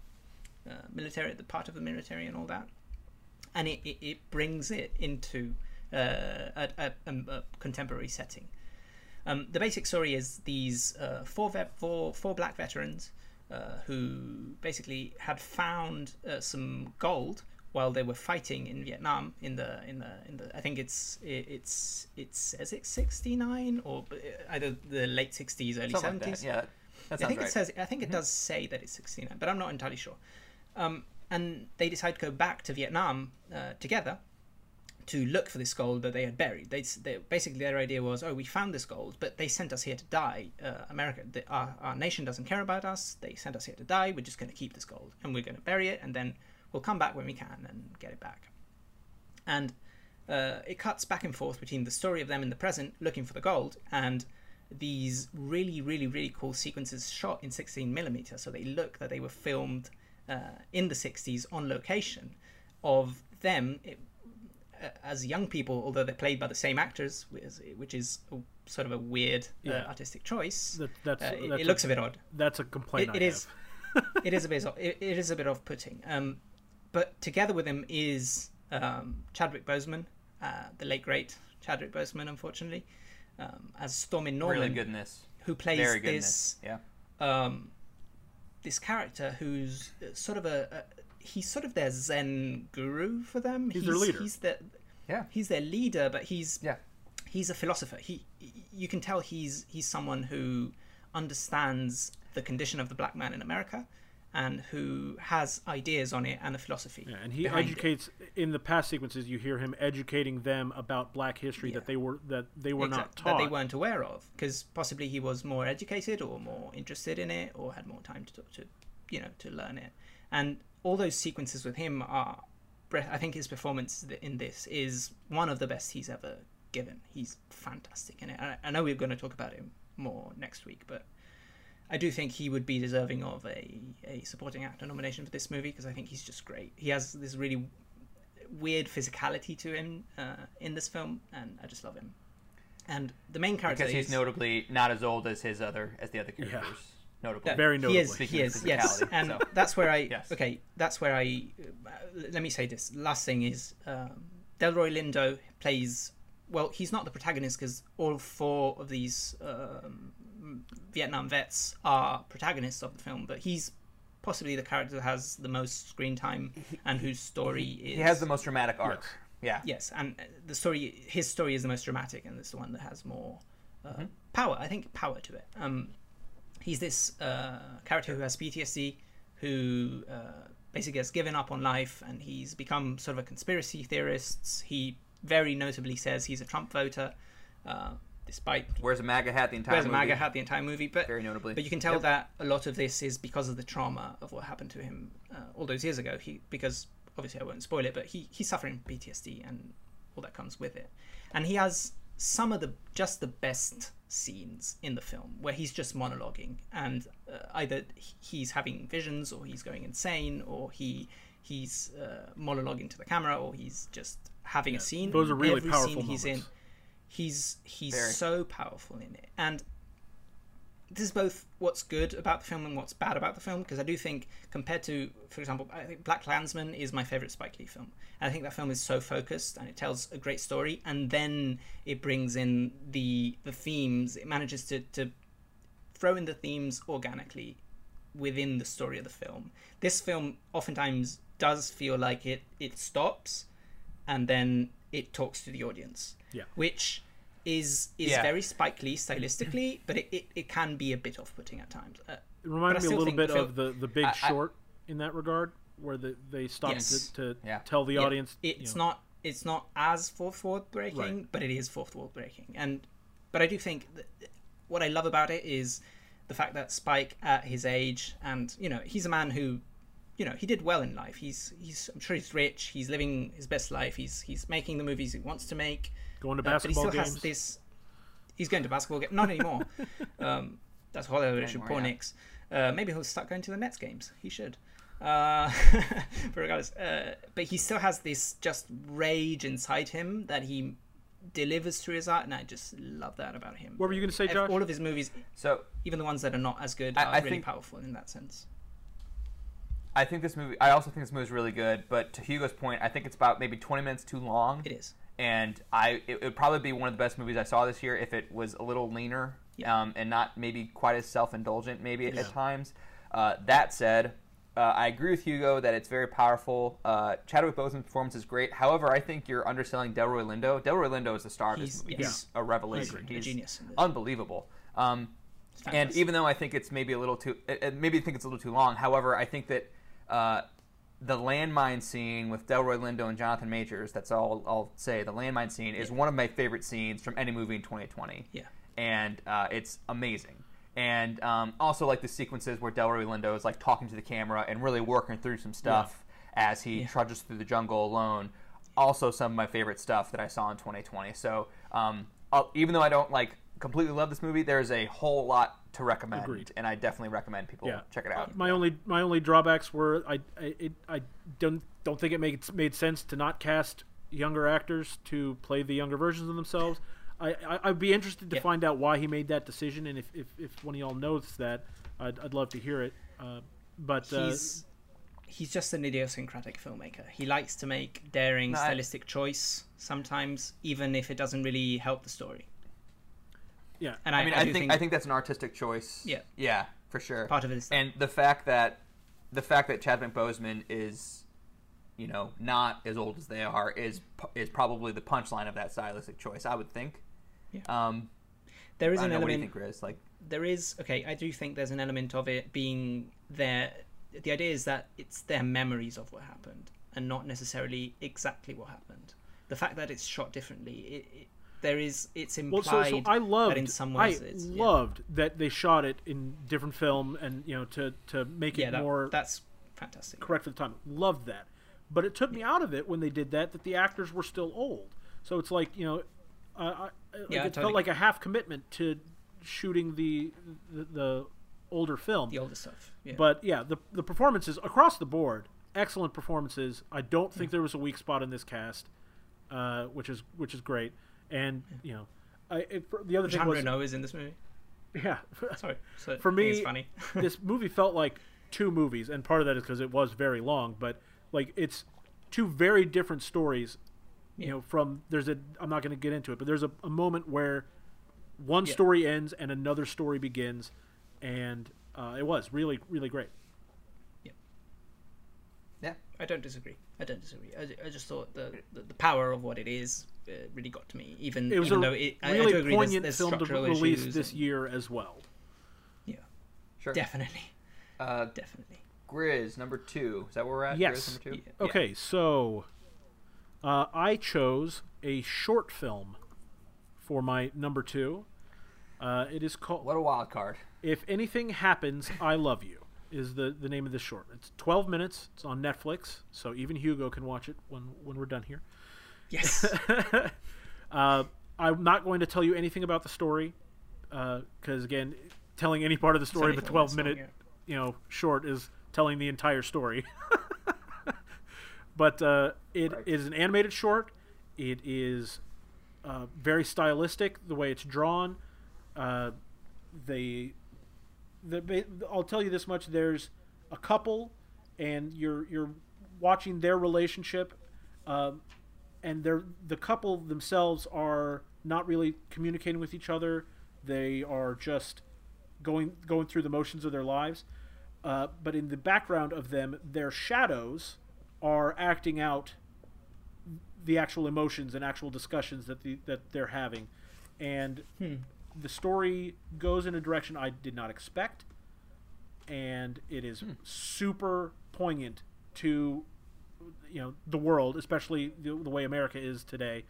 uh, military, the part of the military, and all that and it, it, it brings it into uh, a, a, a contemporary setting. Um, the basic story is these uh, four, vet, four four black veterans uh, who basically had found uh, some gold while they were fighting in Vietnam in the in the in the I think it's it, it's it says it's 69 or uh, either the late 60s early Something 70s like that. Yeah, I think right. it says. I think it does say that it's 69, but I'm not entirely sure. Um, and they decide to go back to Vietnam uh, together to look for this gold that they had buried. They, they basically their idea was, oh, we found this gold, but they sent us here to die. Uh, America, the, our, our nation doesn't care about us. They sent us here to die. We're just going to keep this gold and we're going to bury it, and then we'll come back when we can and get it back. And uh, it cuts back and forth between the story of them in the present looking for the gold and these really, really, really cool sequences shot in 16 millimeter. So they look that they were filmed uh, in the 60s on location of them it, uh, as young people, although they're played by the same actors, which is, a, sort of a weird uh, artistic choice. That, that's, Uh, it, that's it looks a bit odd That's a complaint. it, I it is it is a bit it, it is a bit off putting um but together with him is um chadwick boseman uh the late great chadwick boseman unfortunately um as Stormin' Norman really good in this. who plays Very good this this. Yeah. um this character who's uh, sort of a, a he's sort of their zen guru for them He's their leader. he's the Yeah. he's their leader but he's Yeah. he's a philosopher. He, you can tell he's he's someone who understands the condition of the black man in America, and who has ideas on it and a philosophy. Yeah, and he behind it. educates in the past sequences. You hear him educating them about Black history Yeah. that they were that they were not taught. that they weren't aware of because possibly he was more educated or more interested in it or had more time to, to you know to learn it and all those sequences with him are i think his performance in this is one of the best he's ever given he's fantastic in it I know we're going to talk about him more next week but I do think he would be deserving of a, a supporting actor nomination for this movie because I think he's just great. He has this really weird physicality to him uh, in this film, and I just love him. And the main character because he's is, notably not as old as his other as the other characters. Yeah. Notably, Yeah, Very He is. He is. Yes, and so. that's where I. Yes. Okay, that's where I. Uh, let me say this. Last thing is, um, Delroy Lindo plays. Well, he's not the protagonist because all four of these um, Vietnam vets are protagonists of the film, but he's possibly the character that has the most screen time and whose story is. he has the most dramatic arc. Yeah, Yes, and the story, his story is the most dramatic, and it's the one that has more uh, Mm-hmm. power. I think power to it. Um, he's this uh, character who has PTSD, who uh, basically has given up on life, and he's become sort of a conspiracy theorist. He very notably says he's a Trump voter, uh, despite wears a MAGA hat the entire wears a. MAGA hat the entire movie. But Very notably. but you can tell Yep. that a lot of this is because of the trauma of what happened to him uh, all those years ago. He because obviously I won't spoil it, but he he's suffering PTSD and all that comes with it. And he has some of the just the best scenes in the film where he's just monologuing and uh, either he's having visions or he's going insane or he he's uh, monologuing to the camera or he's just having a scene. those are really Every powerful scene he's in moments. He's he's Very. so powerful in it and this is both what's good about the film and what's bad about the film because I do think compared to, for example, I think BlacKkKlansman is my favorite Spike Lee film, and I think that film is so focused and it tells a great story, and then it brings in the the themes. It manages to to throw in the themes organically within the story of the film. This film oftentimes does feel like it it stops, and then it talks to the audience, Yeah. which is is Yeah. very Spike Lee stylistically, but it, it, it can be a bit off putting at times. Uh, It But reminded me a little bit the of the the Big I- I- Short in that regard, where the, they stopped Yes. to, to Yeah. tell the yeah, audience. you it's know, not it's not as fourth wall breaking, Right. but it is fourth wall breaking. And but I do think that what I love about it is the fact that Spike at his age, and you know, he's a man who, you know, he did well in life. He's he's I'm sure he's rich. He's living his best life. He's he's making the movies he wants to make. going to Uh, but he basketball still games. has this. He's going to basketball game. Not anymore. um, that's a whole other issue. Poor yeah. Knicks. Uh, maybe he'll start going to the Nets games. He should. Uh, but regardless, uh, but he still has this just rage inside him that he delivers through his art, and I just love that about him. What were you gonna say, Ev- Josh? All of his movies, So even the ones that are not as good, I- are I really think- powerful in that sense. I think this movie. I also think this movie is really good. But to Hugo's point, I think it's about maybe 20 minutes too long. It is. and I it would probably be one of the best movies I saw this year if it was a little leaner Yeah. um, and not maybe quite as self indulgent maybe at, Yeah. at times. Uh, that said, uh, I agree with Hugo that it's very powerful. Uh, Chadwick Boseman's performance is great. However, I think you're underselling Delroy Lindo. Delroy Lindo is the star of this He's- movie. yes. He's a revelation. agree. A He's genius unbelievable. Um, and even though I think it's maybe a little too, uh, maybe I think it's a little too long. However, I think that uh, the landmine scene with Delroy Lindo and Jonathan Majors, that's all I'll say. The landmine scene is Yeah. one of my favorite scenes from any movie in 2020. Yeah. And uh, it's amazing. And um, also like the sequences where Delroy Lindo is like talking to the camera and really working through some stuff as he Yeah. trudges through the jungle alone. Also, some of my favorite stuff that I saw in 2020. So um, I'll, even though I don't like completely love this movie, there's a whole lot to recommend, Agreed. and I definitely recommend people yeah, check it out. My only my only drawbacks were I I, it, I don't don't think it made made sense to not cast younger actors to play the younger versions of themselves. I, I I'd be interested to Yeah. find out why he made that decision, and if if, if one of y'all knows that, I'd, I'd love to hear it. Uh, but uh, he's he's just an idiosyncratic filmmaker. He likes to make daring No, I- stylistic choice sometimes, even if it doesn't really help the story. Yeah, And I I, mean, I, I, do think, I think that's an artistic choice. Yeah. yeah, for sure. part of it is that. and the fact that the fact that Chadwick Boseman is, you know, not as old as they are is is probably the punchline of that stylistic choice. I would think. Yeah. Um, there is I an don't know, what do you think, Chris? Like, There is okay. I do think there's an element of it being there. the idea is that it's their memories of what happened and not necessarily exactly what happened. The fact that it's shot differently, it, it, there is it's Well, implied so, so I loved. that in some ways I it's yeah. loved that they shot it in different film and you know to to make yeah it that, more that's fantastic. correct for the time. Loved that, but it took me out of it when they did that. That the actors were still old, so it's like you know, uh, I, like Yeah, it felt like a half commitment to shooting the the, the older film. The older stuff. Yeah. But yeah, the the performances across the board, excellent performances. I don't think there was a weak spot in this cast, uh, which is which is great. And you know, I, it, for- the other thing Jean was Reno is in this movie. yeah. Sorry. So For me, it's funny. this movie felt like two movies, and part of that is because it was very long. But like, it's two very different stories. You Yeah. know, from there's a I'm not going to get into it, but there's a, a moment where one Yeah. story ends and another story begins, and uh, it was really really great. Yeah. I don't disagree. I don't disagree. I, I just thought the, the the power of what it is uh, really got to me. Even It was even a though it, I- I, really do agree there's, poignant there's film to structural release issues this and- year as well. Yeah, Sure. definitely, Uh, definitely. Grizz number two. Is that where we're at? Yes. Grizz number two. Yeah. Okay, so uh, I chose a short film for my number two. Uh, it is called What a wild card. "If Anything Happens, I Love You." Is the the name of this short? It's 12 minutes. It's on Netflix, so even Hugo can watch it when when we're done here. Yes. uh, I'm not going to tell you anything about the story because again, telling any part of the story of a 12 12 minute you know short is telling the entire story. but uh, it is Right. an animated short. It is uh, very stylistic the way it's drawn. Uh, they, the, I'll tell you this much: there's a couple, and you're you're watching their relationship, um, and they're the couple themselves are not really communicating with each other. They are just going going through the motions of their lives. Uh, but in the background of them, their shadows are acting out the actual emotions and actual discussions that the, that they're having, and the story goes in a direction I did not expect, and it is super poignant to you know the world, especially the, the way America is today,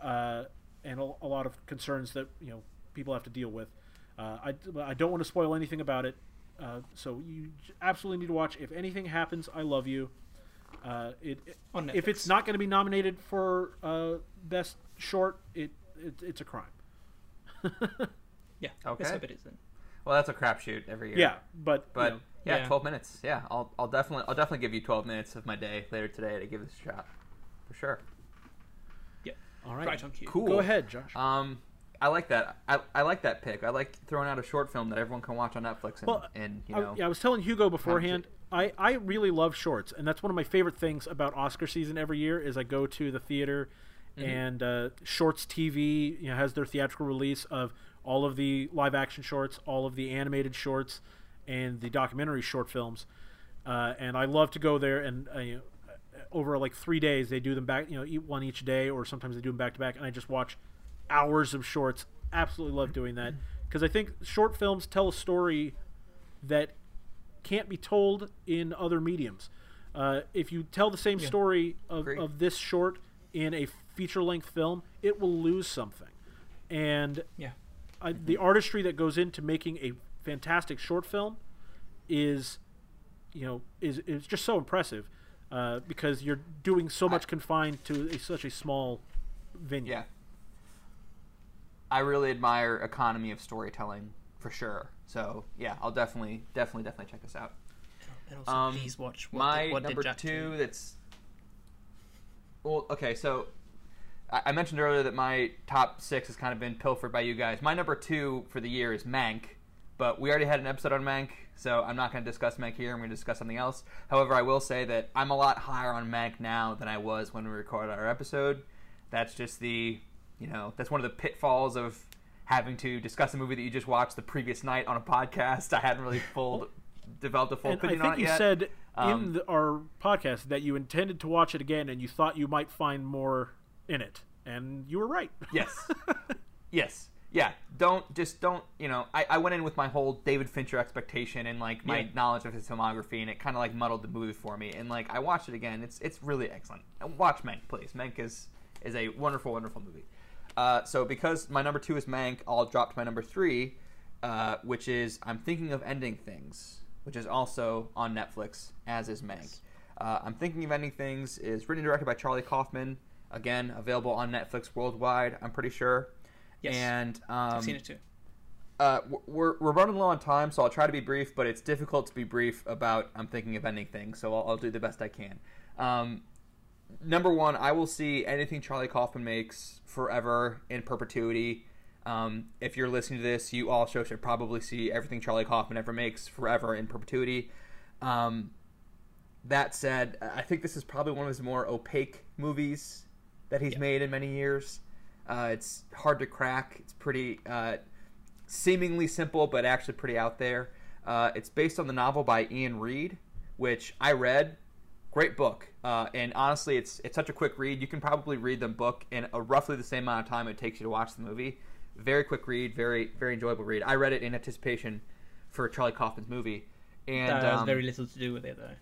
uh, and a, a lot of concerns that you know people have to deal with. Uh, I, I don't want to spoil anything about it, uh, so you absolutely need to watch. If anything happens, I love you. Uh, it, it- if it's not going to be nominated for uh, best short, it, it it's a crime. Yeah. Okay. Let's hope it is then. Well, that's a crapshoot every year. Yeah, but But you know, yeah, Yeah. 12 minutes. Yeah, I'll, I'll definitely I'll definitely give you 12 minutes of my day later today to give this a shot, for sure. Yeah. all right, Right on cue. Cool. go ahead, Josh. Um, I like that. I, I like that pick. I like throwing out a short film that everyone can watch on Netflix and, Well, and you I, know. yeah, I was telling Hugo beforehand. I, I really love shorts, and that's one of my favorite things about Oscar season every year. Is I go to the theater, Mm-hmm. and uh, Shorts TV you know has their theatrical release of all of the live action shorts, all of the animated shorts, and the documentary short films. Uh, and I love to go there and uh, you know, over like three days they do them back, you know, eat one each day, or sometimes they do them back to back, and I just watch hours of shorts. Absolutely love doing that because I think short films tell a story that can't be told in other mediums. Uh, if you tell the same story of, of this short in a feature length film, it will lose something. And Yeah. I, the artistry that goes into making a fantastic short film is, you know, is, is just so impressive uh, because you're doing so much confined to a, such a small venue. yeah. I really admire economy of storytelling for sure. So yeah, I'll definitely definitely definitely check this out. And also, Um, please watch what, my did, what number did Jack two do? that's well okay so I, I mentioned earlier that my top six has kind of been pilfered by you guys. My number two for the year is mank but we already had an episode on mank so i'm not going to discuss mank here. I'm going to discuss something else. However i will say that i'm a lot higher on mank now than i was when we recorded our episode. That's just the you know that's one of the pitfalls of having to discuss a movie that you just watched the previous night on a podcast. I hadn't really full developed a full And I opinion think on it you yet. said Um, in the, our podcast that you intended to watch it again and you thought you might find more in it. And you were right. Yes. yes. yeah, don't just don't. You know, I, I went in with my whole David Fincher expectation and like my Yeah. knowledge of his filmography, and it kind of like muddled the movie for me. And like I watched it again, it's it's really excellent. Watch Mank, please. Mank is is a wonderful, wonderful movie. Uh, so because my number two is Mank, I'll drop to my number three, uh, which is I'm thinking of ending things, which is also on Netflix, as is Mank. Uh, I'm thinking of ending things is written and directed by Charlie Kaufman. Again, available on Netflix worldwide. I'm pretty sure. Yes. And um, I've seen it too. uh, we're, we're running low on time, so I'll try to be brief, but it's difficult to be brief about I'm thinking of anything, so I'll, I'll do the best I can. Um, number one, I will see anything Charlie Kaufman makes forever in perpetuity. Um, if you're listening to this, you also should probably see everything Charlie Kaufman ever makes forever in perpetuity. Um, that said, I think this is probably one of his more opaque movies that he's Yeah. made in many years. Uh, it's hard to crack. It's pretty uh, seemingly simple, but actually pretty out there. Uh, it's based on the novel by Iain Reid, which I read. Great book, uh, and honestly, it's it's such a quick read. You can probably read the book in a roughly the same amount of time it takes you to watch the movie. Very quick read, very very enjoyable read. I read it in anticipation for Charlie Kaufman's movie, and that has um, very little to do with it, though.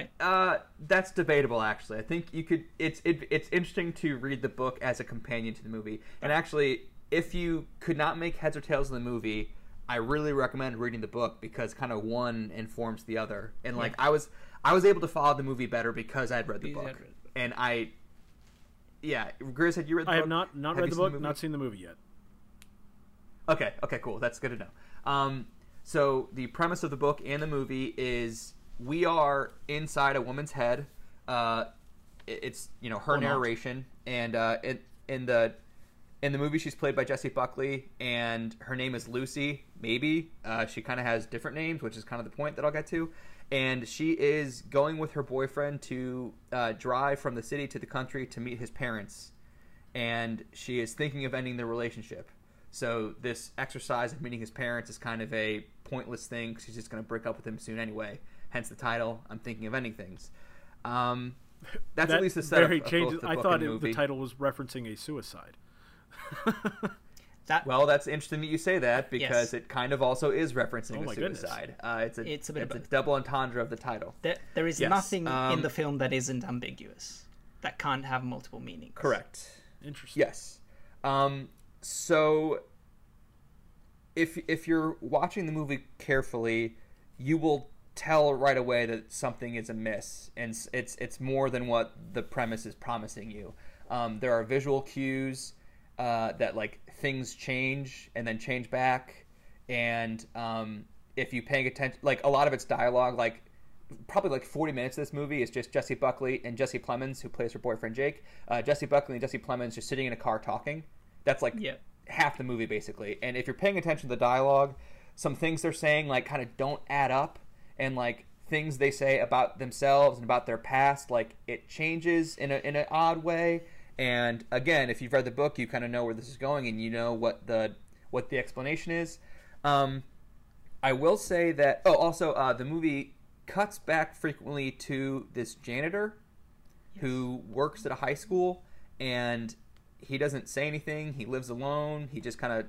Right? uh, that's debatable. Actually, I think you could. It's it, it's interesting to read the book as a companion to the movie. And actually, if you could not make heads or tails of the movie, I really recommend reading the book because kind of one informs the other. And like I was, I was able to follow the movie better because I'd read the book. read the book. And I, yeah, Grizz, had you read the I book? have not not Have read the seen book, not seen the movie yet. Okay, okay, cool. That's good to know. Um, so the premise of the book and the movie is we are inside a woman's head. Uh, it's you know her Or not. narration, and uh, in, in the in the movie she's played by Jessie Buckley, and her name is Lucy. Maybe uh, she kind of has different names, which is kind of the point that I'll get to. And she is going with her boyfriend to uh, drive from the city to the country to meet his parents and she is thinking of ending their relationship. So this exercise of meeting his parents is kind of a pointless thing. She's just going to break up with him soon anyway. Hence the title. I'm thinking of ending things. Um, that's that at least the setup very of both changes. the I book thought and the it, movie. the title was referencing a suicide. That Well, that's interesting that you say that because Yes. it kind of also is referencing Oh a suicide. Uh, it's a It's a bit it's a double entendre of the title. there, there is Yes, nothing in um, the film that isn't ambiguous. That can't have multiple meanings. Correct. Interesting. Yes. Um, so if if you're watching the movie carefully, you will tell right away that something is amiss, and it's it's more than what the premise is promising you. Um, there are visual cues uh, that like things change and then change back, and um, if you paying attention, like a lot of its dialogue, like probably like 40 minutes of this movie is just Jessie Buckley and Jesse Plemons, who plays her boyfriend Jake. Uh, Jessie Buckley and Jesse Plemons just sitting in a car talking. That's like Yeah. half the movie basically. And if you're paying attention to the dialogue, some things they're saying like kind of don't add up, and like things they say about themselves and about their past, like it changes in a in an odd way. And again, if you've read the book, you kind of know where this is going, and you know what the what the explanation is. Um, I will say that. Oh, also, uh, the movie cuts back frequently to this janitor who works at a high school, and he doesn't say anything. He lives alone. He just kind of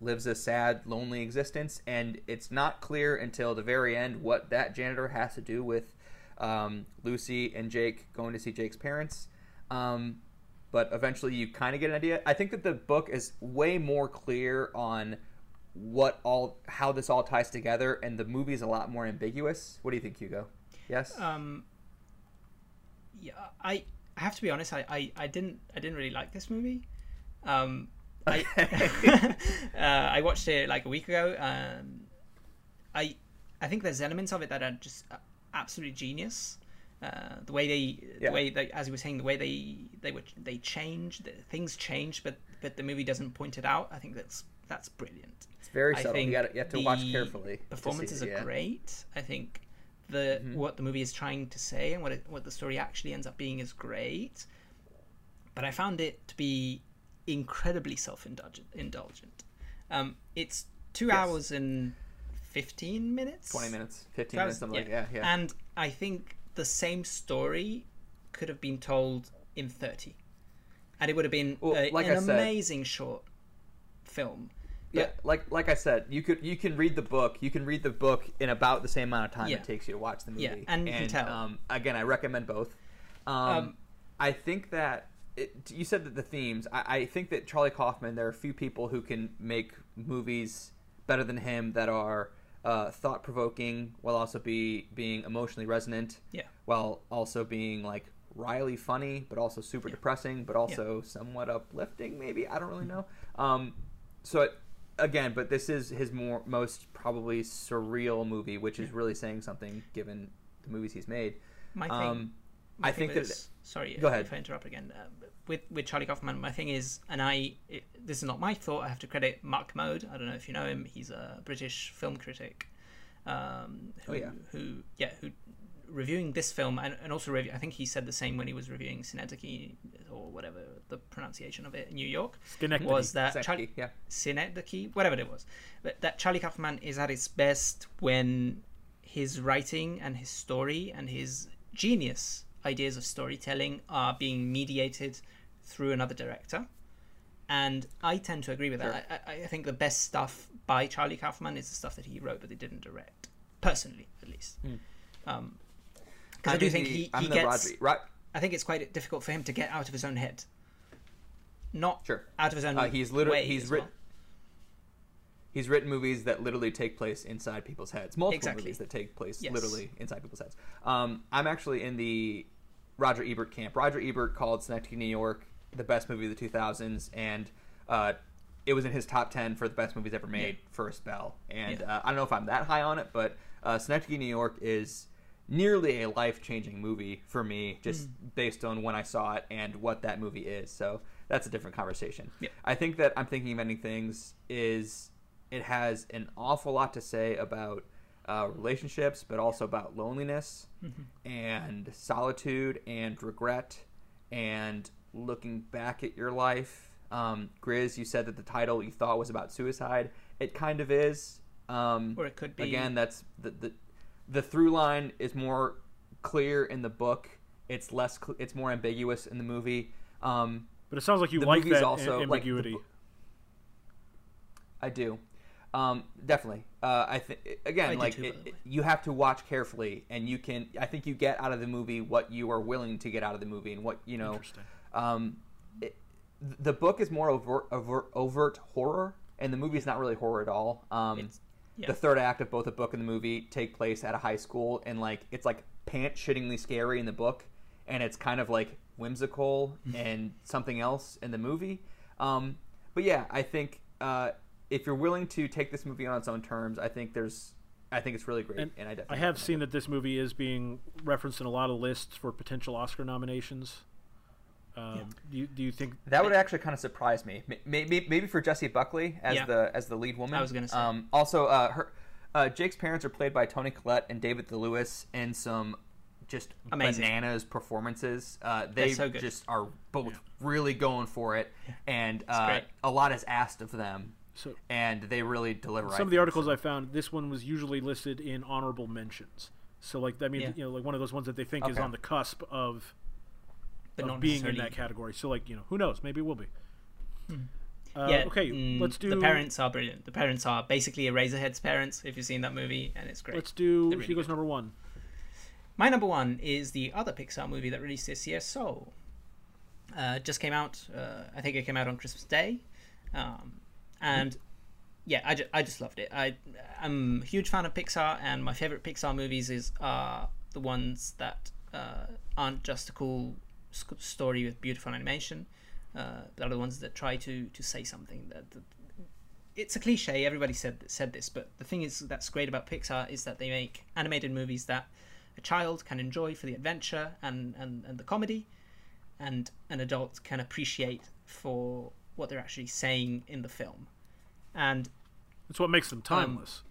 lives a sad, lonely existence, and it's not clear until the very end what that janitor has to do with um, Lucy and Jake going to see Jake's parents. Um, but eventually, you kind of get an idea. I think that the book is way more clear on what all how this all ties together, and the movie is a lot more ambiguous. What do you think, Hugo? Yes. Um, yeah, I, I have to be honest. I, I, I didn't I didn't really like this movie. Um, I uh, I watched it like a week ago. Um, I I think there's elements of it that are just uh, absolutely genius. Uh, the way they, Yeah. the way they, as you were saying, the way they they were they change, the, things change, but but the movie doesn't point it out. I think that's that's brilliant. it's very I subtle. You, gotta, you have to watch carefully. Performances it, are yeah. great. I think the Mhm. what the movie is trying to say and what it, what the story actually ends up being is great. But I found it to be incredibly self-indulgent. Indulgent. Um, it's two Yes. hours and fifteen minutes. 20 minutes, 15 That minutes, something like yeah, yeah. And I think the same story could have been told in thirty. and it would have been Well, a- like an I said- amazing short film. Yeah, like like I said, you could you can read the book. You can read the book in about the same amount of time Yeah. it takes you to watch the movie. Yeah, and you can tell. Um, again, I recommend both. Um, Um, I think that it, you said that the themes. I, I think that Charlie Kaufman. There are a few people who can make movies better than him that are uh, thought provoking while also be being emotionally resonant. Yeah. While also being like wryly funny, but also super depressing, but also somewhat uplifting. Maybe I don't really know. Um, so it, again, but this is his more most probably surreal movie, which is really saying something given the movies he's made. My thing, Um, my I thing think that was- sorry, Go ahead. if I interrupt again. Uh, with with Charlie Kaufman, my thing is, and I it, this is not my thought. I have to credit Mark Kermode. I don't know if you know him. He's a British film critic. Um, who, Oh, yeah. Who yeah who reviewing this film and, and also review. I think he said the same when he was reviewing Synecdoche or whatever the pronunciation of it in New York. Schenectady. Was that Seki, Charlie, yeah. Synecdoche, whatever it was. But that Charlie Kaufman is at its best when his writing and his story and his genius ideas of storytelling are being mediated through another director. And I tend to agree with that. I, I, I think the best stuff by Charlie Kaufman is the stuff that he wrote but he didn't direct, personally, at least. Um, because I, do think the- he, he gets. Rodri- Ro- I think it's quite difficult for him to get out of his own head. Not Sure. out of his own Uh, he's literally way he's written. well. He's written movies that literally take place inside people's heads. Multiple Exactly. movies that take place Yes. literally inside people's heads. Um, I'm actually in the Roger Ebert camp. Roger Ebert called Synecdoche, New York, the best movie of the 2000s, and uh, it was in his top 10 for the best movies ever made for a spell. And Yeah. uh, I don't know if I'm that high on it, but uh, Synecdoche, New York is nearly a life changing movie for me, just Hmm. based on when I saw it and what that movie is. So that's a different conversation. Yeah. I think that I'm thinking of ending things is it has an awful lot to say about uh, relationships, but also about loneliness and solitude and regret and looking back at your life. Um, Grizz, you said that the title you thought was about suicide. It kind of is. Um, Or it could be- Again, that's the, the the through line is more clear in the book. It's less. Cl- it's more ambiguous in the movie. Um, But it sounds like you like that also, a- like, the ambiguity. I do. Um, definitely. Uh, I think again, I like too, it, by the way. you have to watch carefully, and you can. I think you get out of the movie what you are willing to get out of the movie, and what you know. Um, it, the book is more overt, overt, overt horror, and the movie is not really horror at all. Um, yeah. The third act of both the book and the movie take place at a high school, and like it's like pants shittingly scary in the book, and it's kind of like whimsical and something else in the movie. Um, but yeah, I think uh, if you're willing to take this movie on its own terms, I think there's, I think it's really great, and, And I I have seen that this movie is being referenced in a lot of lists for potential Oscar nominations. Um, do, you, do you think That would actually kind of surprise me. Maybe maybe for Jessie Buckley as Yeah. the as the lead woman. I was gonna say. Um, also, uh, her uh, Jake's parents are played by Toni Collette and David Thewlis in some just Amazing. bananas performances. Uh, they so just are both really going for it, and uh, a lot is asked of them, so? and they really deliver. I Some of the think. articles I found, this one was usually listed in honorable mentions. So like I mean, Yeah. you know like one of those ones that they think is on the cusp of, but of not being in that category. So like you know who knows maybe it will be. Uh, yeah. okay, mm, let's do The parents are brilliant. The parents are basically Eraserhead's parents. If you've seen that movie, and it's great. Let's do really Hugo's good. number one. My number one is the other Pixar movie that released this year, Soul. Uh, just came out. Uh, I think it came out on Christmas Day, um, and yeah, I, ju- I just loved it. I I'm a huge fan of Pixar, and my favorite Pixar movies is are the ones that uh, aren't just a cool story with beautiful animation. Uh, but are the ones that try to to say something that. that it's a cliche. Everybody said said this, but the thing is that's great about Pixar is that they make animated movies that a child can enjoy for the adventure and, and, and the comedy, and an adult can appreciate for what they're actually saying in the film. And It's what makes them Um, timeless.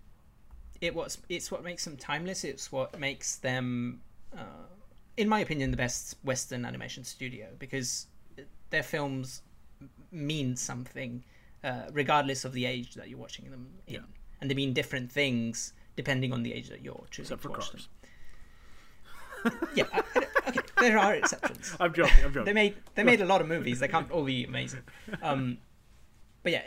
it was it's what makes them timeless. It's what makes them, uh, in my opinion, the best Western animation studio because their films mean something, uh, regardless of the age that you're watching them in, Yeah. and they mean different things depending on the age that you're choosing Except to for watch cars. them. yeah. I, I- okay. there are exceptions. I'm joking. I'm joking. They made they made a lot of movies. They can't all be amazing. Um, but yeah,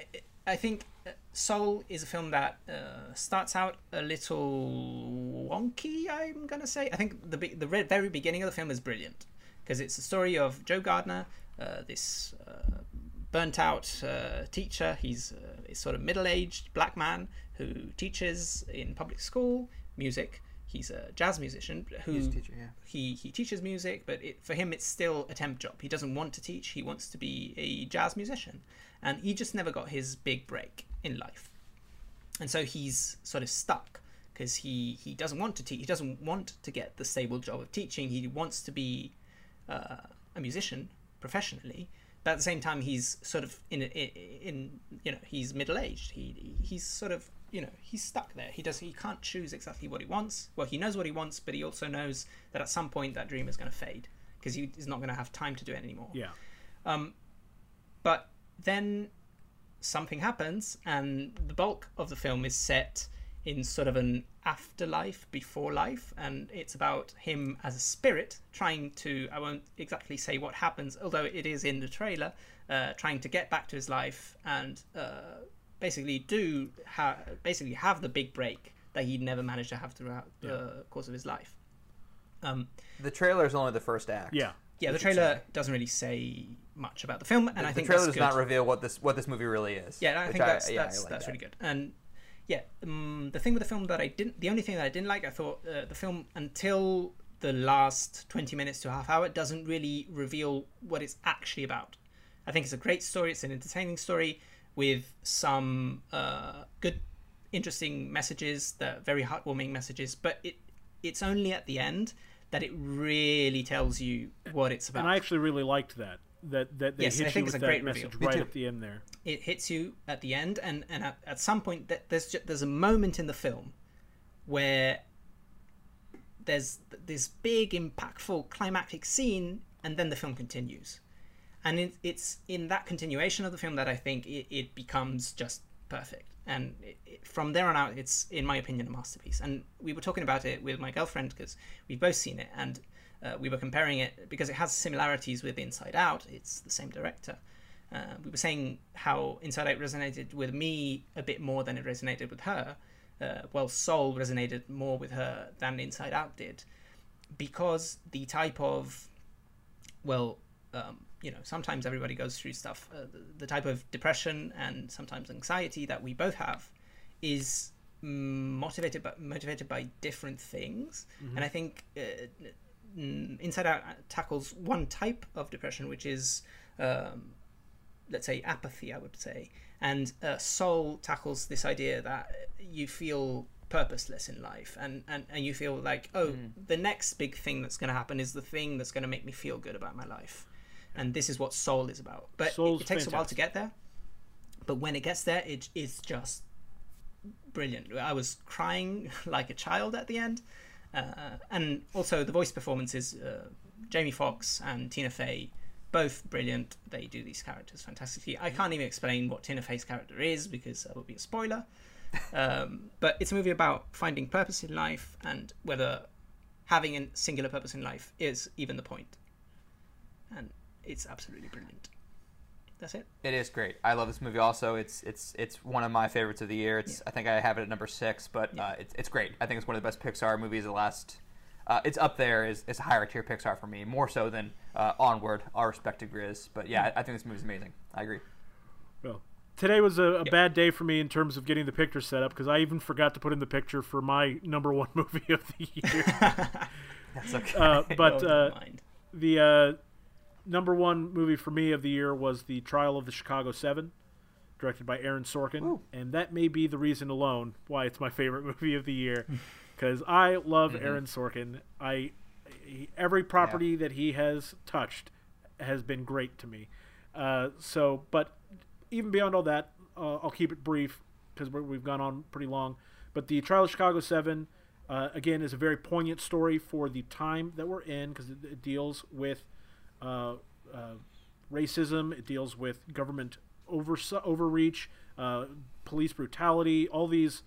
I think Soul is a film that uh, starts out a little wonky. I'm gonna say. I think the be- the re- very beginning of the film is brilliant because it's the story of Joe Gardner, uh, this uh, burnt out uh, teacher. He's uh, a sort of middle aged black man who teaches in public school music. He's a jazz musician who Music teacher, yeah. he he teaches music, but it, for him it's still a temp job. He doesn't want to teach. He wants to be a jazz musician, and he just never got his big break in life, and so he's sort of stuck because he he doesn't want to teach. He doesn't want to get the stable job of teaching. He wants to be uh, a musician professionally. But at the same time, he's sort of in in, in you know he's middle aged. He he's sort of you know he's stuck there. He does he can't choose exactly what he wants. Well, he knows what he wants, but he also knows that at some point that dream is going to fade because he is not going to have time to do it anymore. yeah. Um, but then something happens, and the bulk of the film is set in sort of an afterlife before life, and it's about him as a spirit trying to. I won't exactly say what happens, although it is in the trailer, uh, trying to get back to his life and uh, basically do ha- basically have the big break that he'd never managed to have throughout the course of his life. Um, The trailer is only the first act. Yeah. Yeah, the trailer doesn't really say much about the film, and The, I the think trailer that's does not reveal what this what this movie really is. Yeah, I think that's yeah, I that's, like that's that. really good. And yeah, um, the thing with the film that I didn't, the only thing that I didn't like, I thought uh, the film until the last twenty minutes to a half hour doesn't really reveal what it's actually about. I think it's a great story. It's an entertaining story with some uh, good, interesting messages, that very heartwarming messages. But it it's only at the end that it really tells you what it's about. And I actually really liked that. That that they Yes, hit I think you with a that great message reveal. Right at the end there. it hits you at the end and and at, at some point th- there's ju- there's a moment in the film where there's this big impactful climactic scene and then the film continues and it, it's in that continuation of the film that i think it, it becomes just perfect and from there on out it's in my opinion a masterpiece. And we were talking about it with my girlfriend because we've both seen it. And uh, we were comparing it because it has similarities with inside out it's the same director. Uh, we were saying how Inside Out resonated with me a bit more than it resonated with her. Uh, well, Soul resonated more with her than Inside Out did, because the type of, well, um, you know, sometimes everybody goes through stuff. Uh, the, the type of depression and sometimes anxiety that we both have is mm, motivated by motivated by different things, and I think uh, mm, Inside Out tackles one type of depression, which is um, let's say apathy i would say. And uh, soul tackles this idea that you feel purposeless in life and, and, and you feel like oh the next big thing that's going to happen is the thing that's going to make me feel good about my life and this is what soul is about but it, Soul's it takes a while to get there but when it gets there it is just brilliant i was crying like a child at the end uh, and also the voice performances uh, jamie foxx and tina fey both brilliant. They do these characters fantastically. I can't even explain what Tina Fey's character is because that would be a spoiler. Um, but it's a movie about finding purpose in life and whether having a singular purpose in life is even the point. And it's absolutely brilliant. That's it. It is great. I love this movie. Also, it's it's it's one of my favorites of the year. It's I think I have it at number six, but uh, it's it's great. I think it's one of the best Pixar movies of the last. Uh, it's up there. is It's a higher tier Pixar for me, more so than uh, Onward. Our respect to Grizz, but yeah, I, I think this movie's amazing. I agree. Well, today was a, a bad day for me in terms of getting the picture set up because I even forgot to put in the picture for my number one movie of the year. That's okay. uh, but uh, the uh, number one movie for me of the year was the Trial of the Chicago Seven, directed by Aaron Sorkin, Ooh. and that may be the reason alone why it's my favorite movie of the year. Because I love Mm-hmm. Aaron Sorkin. I he, every property that he has touched has been great to me. Uh, so, but even beyond all that, uh, I'll keep it brief because we've gone on pretty long. But the Trial of Chicago Seven, uh, again, is a very poignant story for the time that we're in because it, it deals with uh, uh, racism. It deals with government over overreach, uh, police brutality, all these,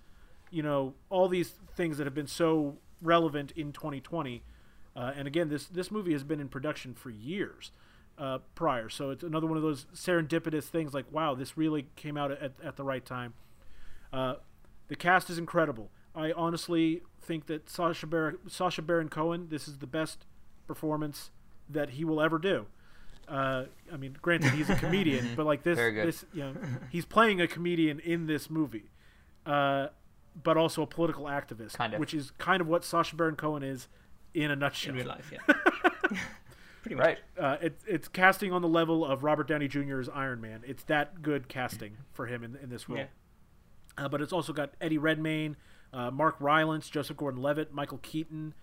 you know, all these things that have been so relevant in 2020. Uh, and again, this this movie has been in production for years uh, prior, so it's another one of those serendipitous things. Like, wow, this really came out at, at the right time. The cast is incredible. I honestly think that Sacha Sacha Baron Cohen, this is the best performance that he will ever do. Uh, I mean, granted, he's a comedian, but like this, this, you know, he's playing a comedian in this movie, uh, but also a political activist, Kind of. which is kind of what Sacha Baron Cohen is in a nutshell. in real life. Yeah, pretty much. Right. Uh, it's it's casting on the level of Robert Downey Jr.'s Iron Man. It's that good casting for him in, in this role. Yeah. Uh, but it's also got Eddie Redmayne, uh, Mark Rylance, Joseph Gordon-Levitt, Michael Keaton,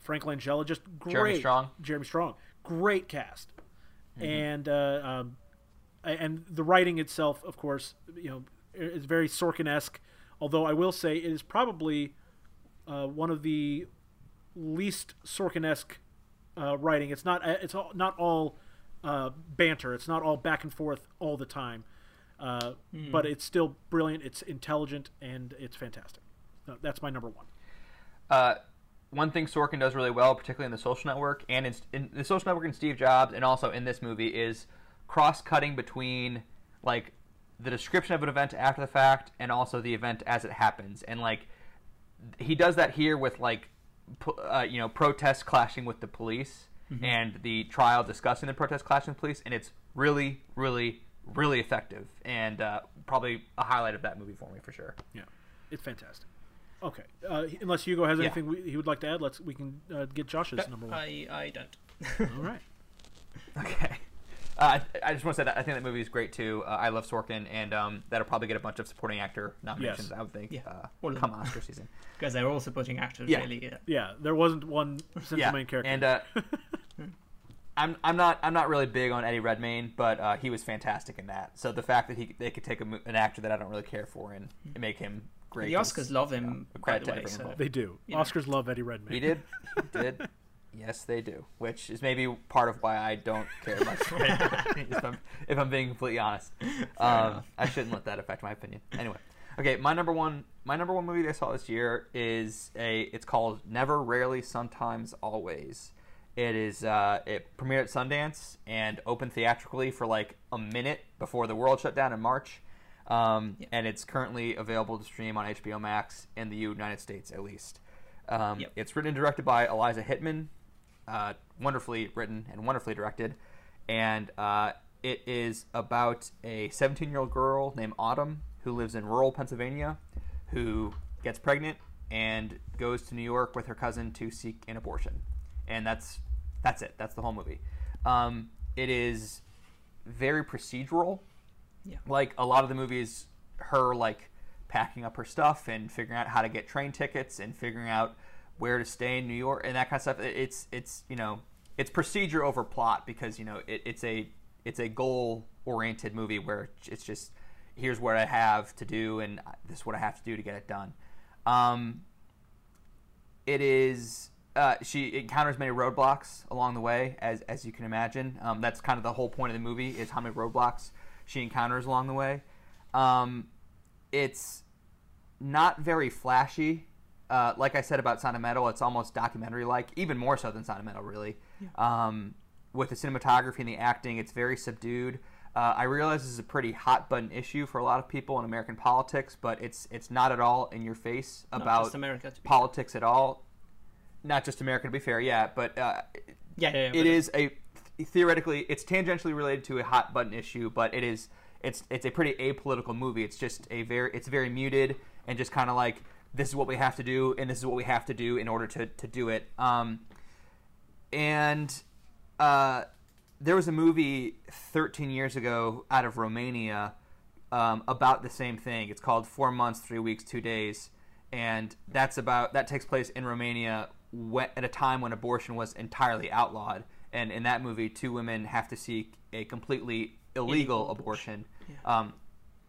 Frank Langella. Just great. Jeremy Strong. Jeremy Strong. Great cast. Mm-hmm. And uh, um, and the writing itself, of course, you know, is very Sorkin-esque. Although I will say it is probably uh, one of the least Sorkin-esque uh, writing. It's not it's all, not all uh, banter. It's not all back and forth all the time. Uh, But it's still brilliant. It's intelligent and it's fantastic. So that's my number one. One thing Sorkin does really well, particularly in The Social Network and in, in The Social Network and Steve Jobs, and also in this movie, is cross-cutting between like the description of an event after the fact and also the event as it happens. And like he does that here with like uh, you know protests clashing with the police and the trial discussing the protest clashing with the police, and it's really, really, really effective and uh, probably a highlight of that movie for me for sure. Yeah, it's fantastic. Okay, uh, unless Hugo has Yeah. anything we, he would like to add, let's we can uh, get Josh's number one. I I don't. All right. Okay. Uh, I, I just want to say that I think that movie is great too. Uh, I love Sorkin, and um, that'll probably get a bunch of supporting actor nominations. Yes. I would think. Yeah. Uh, All of come. Oscar season. Because they're all supporting actors, Yeah. really. Yeah. Yeah, there wasn't one central yeah. main character. And uh, I'm I'm not I'm not really big on Eddie Redmayne, but uh, he was fantastic in that. So the fact that he they could take a, an actor that I don't really care for and, and make him great. The Oscars love him, know, a by the way. So they do. You know. Oscars love Eddie Redmayne. He did. He did. Yes, they do. Which is maybe part of why I don't care much. if, I'm, if I'm being completely honest, um. I shouldn't let that affect my opinion. Anyway, okay, my number one, my number one movie that I saw this year is a. It's called Never, Rarely, Sometimes, Always. It is. Uh, it premiered at Sundance and opened theatrically for like a minute before the world shut down in March. Um, Yeah. And it's currently available to stream on HBO Max in the United States, at least. Um, Yep. It's written and directed by Eliza Hittman, uh, wonderfully written and wonderfully directed. And uh, it is about a 17 year old girl named Autumn who lives in rural Pennsylvania who gets pregnant and goes to New York with her cousin to seek an abortion. And that's that's it. That's the whole movie. Um, it is very procedural. Yeah. Like a lot of the movies, her like packing up her stuff and figuring out how to get train tickets and figuring out where to stay in New York and that kind of stuff. It's it's you know it's procedure over plot because you know it, it's a it's a goal oriented movie where it's just here's what I have to do and this is what I have to do to get it done. Um, it is uh, she encounters many roadblocks along the way, as as you can imagine. Um, that's kind of the whole point of the movie is how many roadblocks she encounters along the way. Um, it's not very flashy. Uh, like I said about Sound of Metal, it's almost documentary like, even more so than Sound of Metal, really. Um, with the cinematography and the acting, it's very subdued. Uh, I realize this is a pretty hot button issue for a lot of people in American politics, but it's it's not at all in your face about America. Politics at all. Not just America, to be fair, yeah, but uh, Yeah, yeah, yeah, it but- is a theoretically it's tangentially related to a hot button issue, but it is it's it's a pretty apolitical movie. It's just a very it's very muted and just kind of like this is what we have to do and this is what we have to do in order to to do it. Um, and uh, there was a movie 13 years ago out of Romania um, about the same thing. It's called Four Months, Three Weeks, Two Days, and that's about that takes place in Romania at a time when abortion was entirely outlawed. And in that movie, two women have to seek a completely illegal, Illegal abortion. abortion. Um,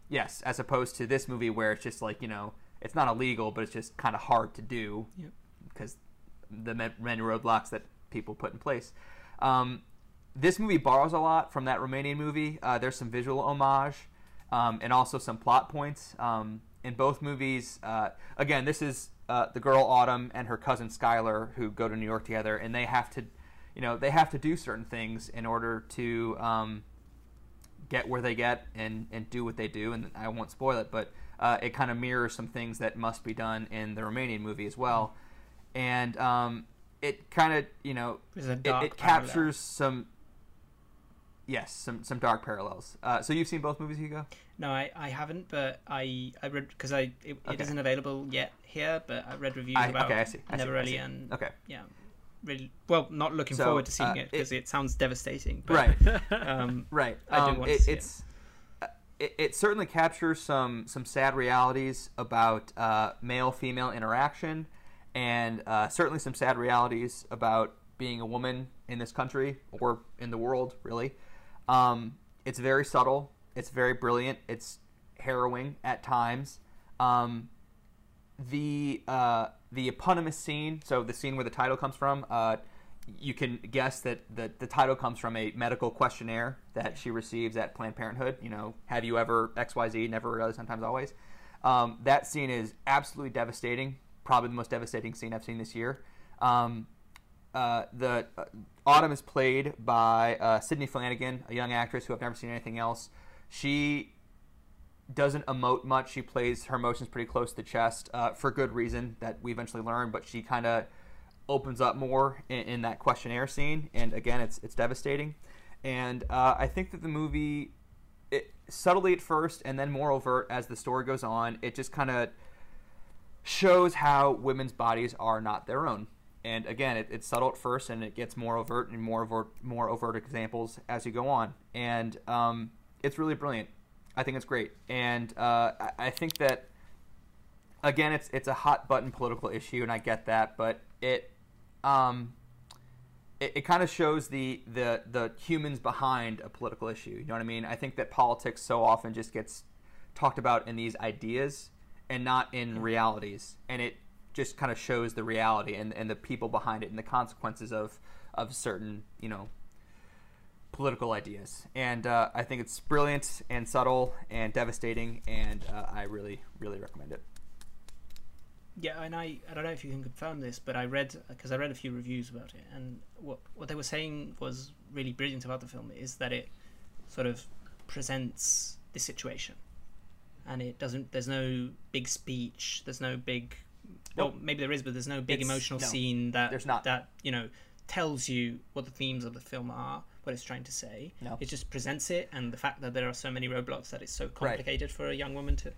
yes, as opposed to this movie where it's just like you know it's not illegal, but it's just kind of hard to do Yep. because the many roadblocks that people put in place. Um, this movie borrows a lot from that Romanian movie. Uh, there's some visual homage um, and also some plot points. Um, in both movies, uh, again, this is uh, the girl Autumn and her cousin Skylar who go to New York together, and they have to, you know, they have to do certain things in order to um, get where they get and and do what they do. And I won't spoil it, but uh, it kind of mirrors some things that must be done in the Romanian movie as well, and um, it kind of you know it, it parallel. captures some. Yes, some some dark parallels. Uh, so you've seen both movies, Hugo? No, I, I haven't, but I I read because I it, Okay. it isn't available yet here, but I read reviews I- about okay, I see, I see, Never I Really see. and Okay. yeah, really well. Not looking So, forward to seeing uh, it because it- it, sounds devastating. But, Right. Um, Right. I do Um, want to it, see it's uh, it, it certainly captures some some sad realities about uh, male female interaction, and uh, certainly some sad realities about being a woman in this country or in the world. Really, um, it's very subtle. It's very brilliant. It's harrowing at times. Um, the uh, the eponymous scene, so the scene where the title comes from, uh, you can guess that the, the title comes from a medical questionnaire that she receives at Planned Parenthood. You know, have you ever X Y Z? Never, rarely, sometimes, always. Um, that scene is absolutely devastating. Probably the most devastating scene I've seen this year. Um, uh, the uh, Autumn is played by uh, Sidney Flanigan, a young actress who I've never seen anything else. She doesn't emote much. She plays her emotions pretty close to the chest uh, for good reason that we eventually learn. But she kind of opens up more in, in that questionnaire scene, and again, it's it's devastating. And uh, I think that the movie, it, subtly at first, and then more overt as the story goes on, it just kind of shows how women's bodies are not their own. And again, it, it's subtle at first, and it gets more overt and more overt, more overt examples as you go on. And um, it's really brilliant. I think it's great, and uh, I, I think that again, it's it's a hot button political issue, and I get that, but it um, it, it kind of shows the, the the humans behind a political issue. You know what I mean? I think that politics so often just gets talked about in these ideas and not in realities, and it just kind of shows the reality and, and the people behind it and the consequences of of certain you know political ideas. And uh, I think it's brilliant and subtle and devastating, and uh, I really really recommend it. Yeah, and I, I don't know if you can confirm this, but I read because I read a few reviews about it, and what what they were saying was really brilliant about the film is that it sort of presents the situation, and it doesn't. There's no big speech. There's no big. Well, Nope. maybe there is, but there's no big It's- emotional no, scene that there's not. that you know tells you what the themes of the film are, what it's trying to say. No. It just presents it, and the fact that there are so many roadblocks that it's so complicated for a young woman to,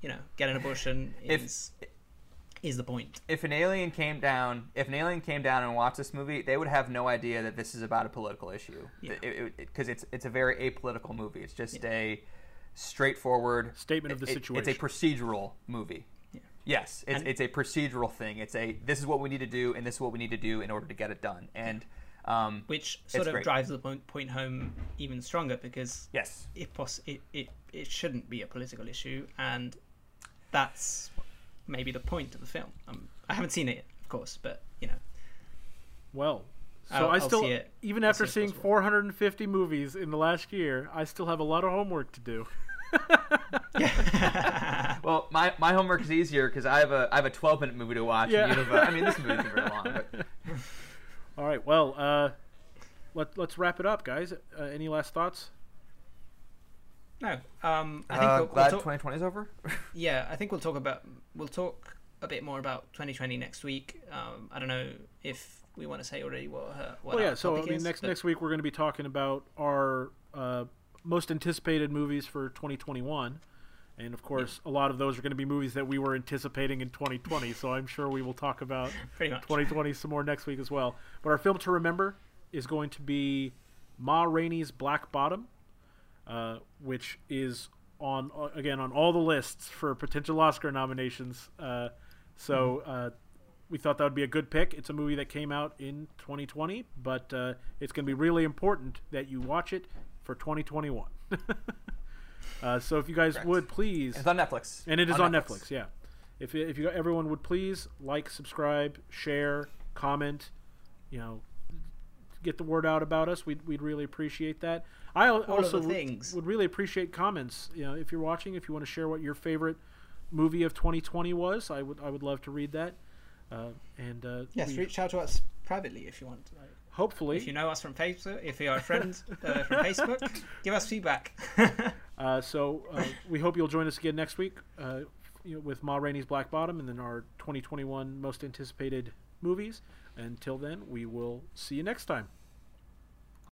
you know, get an abortion If- is is the point. if an alien came down, if an alien came down and watched this movie, they would have no idea that this is about a political issue. Yeah. Because it's it's a very apolitical movie. It's just Yeah. a straightforward Statement of the it- situation. It's a procedural movie. Yeah. Yes, it's, And- it's a procedural thing. It's a this is what we need to do and this is what we need to do in order to get it done. And um, which sort of great. drives the point, point home even stronger because yes, it, poss- it, it it shouldn't be a political issue, and that's maybe the point of the film. Um, I haven't seen it, of course, but you know, Well, so I'll- I I'll still, see it even as after soon as seeing possible. 450 movies in the last year, I still have a lot of homework to do. Well, my, my homework is easier because I have a I have a 12 minute movie to watch. Yeah. And you have a, I mean, this movie isn't very long, but All right, well, uh, let let's wrap it up, guys. Uh, any last thoughts? no. Um, I think uh, we'll, we'll 2020 is over. yeah, I think we'll talk about we'll talk a bit more about 2020 next week. Um, I don't know if we want to say already what her, what well, our yeah. So I mean, is, next but- next week we're going to be talking about our uh, most anticipated movies for 2021, and of course, a lot of those are going to be movies that we were anticipating in 2020. so I'm sure we will talk about 2020 some more next week as well. But our film to remember is going to be Ma Rainey's Black Bottom, uh, which is on uh, again on all the lists for potential Oscar nominations. Uh, so uh, we thought that would be a good pick. It's a movie that came out in 2020, but uh, it's going to be really important that you watch it for 2021. uh, so if you guys Correct. would please It's on Netflix. and it is on, Netflix. Yeah. If if you everyone would please like, subscribe, share, comment, you know, get the word out about us. We'd we'd really appreciate that. I al- of also would- would really appreciate comments. You know, if you're watching, if you want to share what your favorite movie of 2020 was. I would I would love to read that. Uh, and uh, Yes, reach out to us privately if you want. Like, hopefully, if you know us from Facebook, if you are friends uh, from Facebook, give us feedback. Uh, so uh, we hope you'll join us again next week uh, you know, with Ma Rainey's Black Bottom and then our 2021 most anticipated movies. Until then, we will see you next time.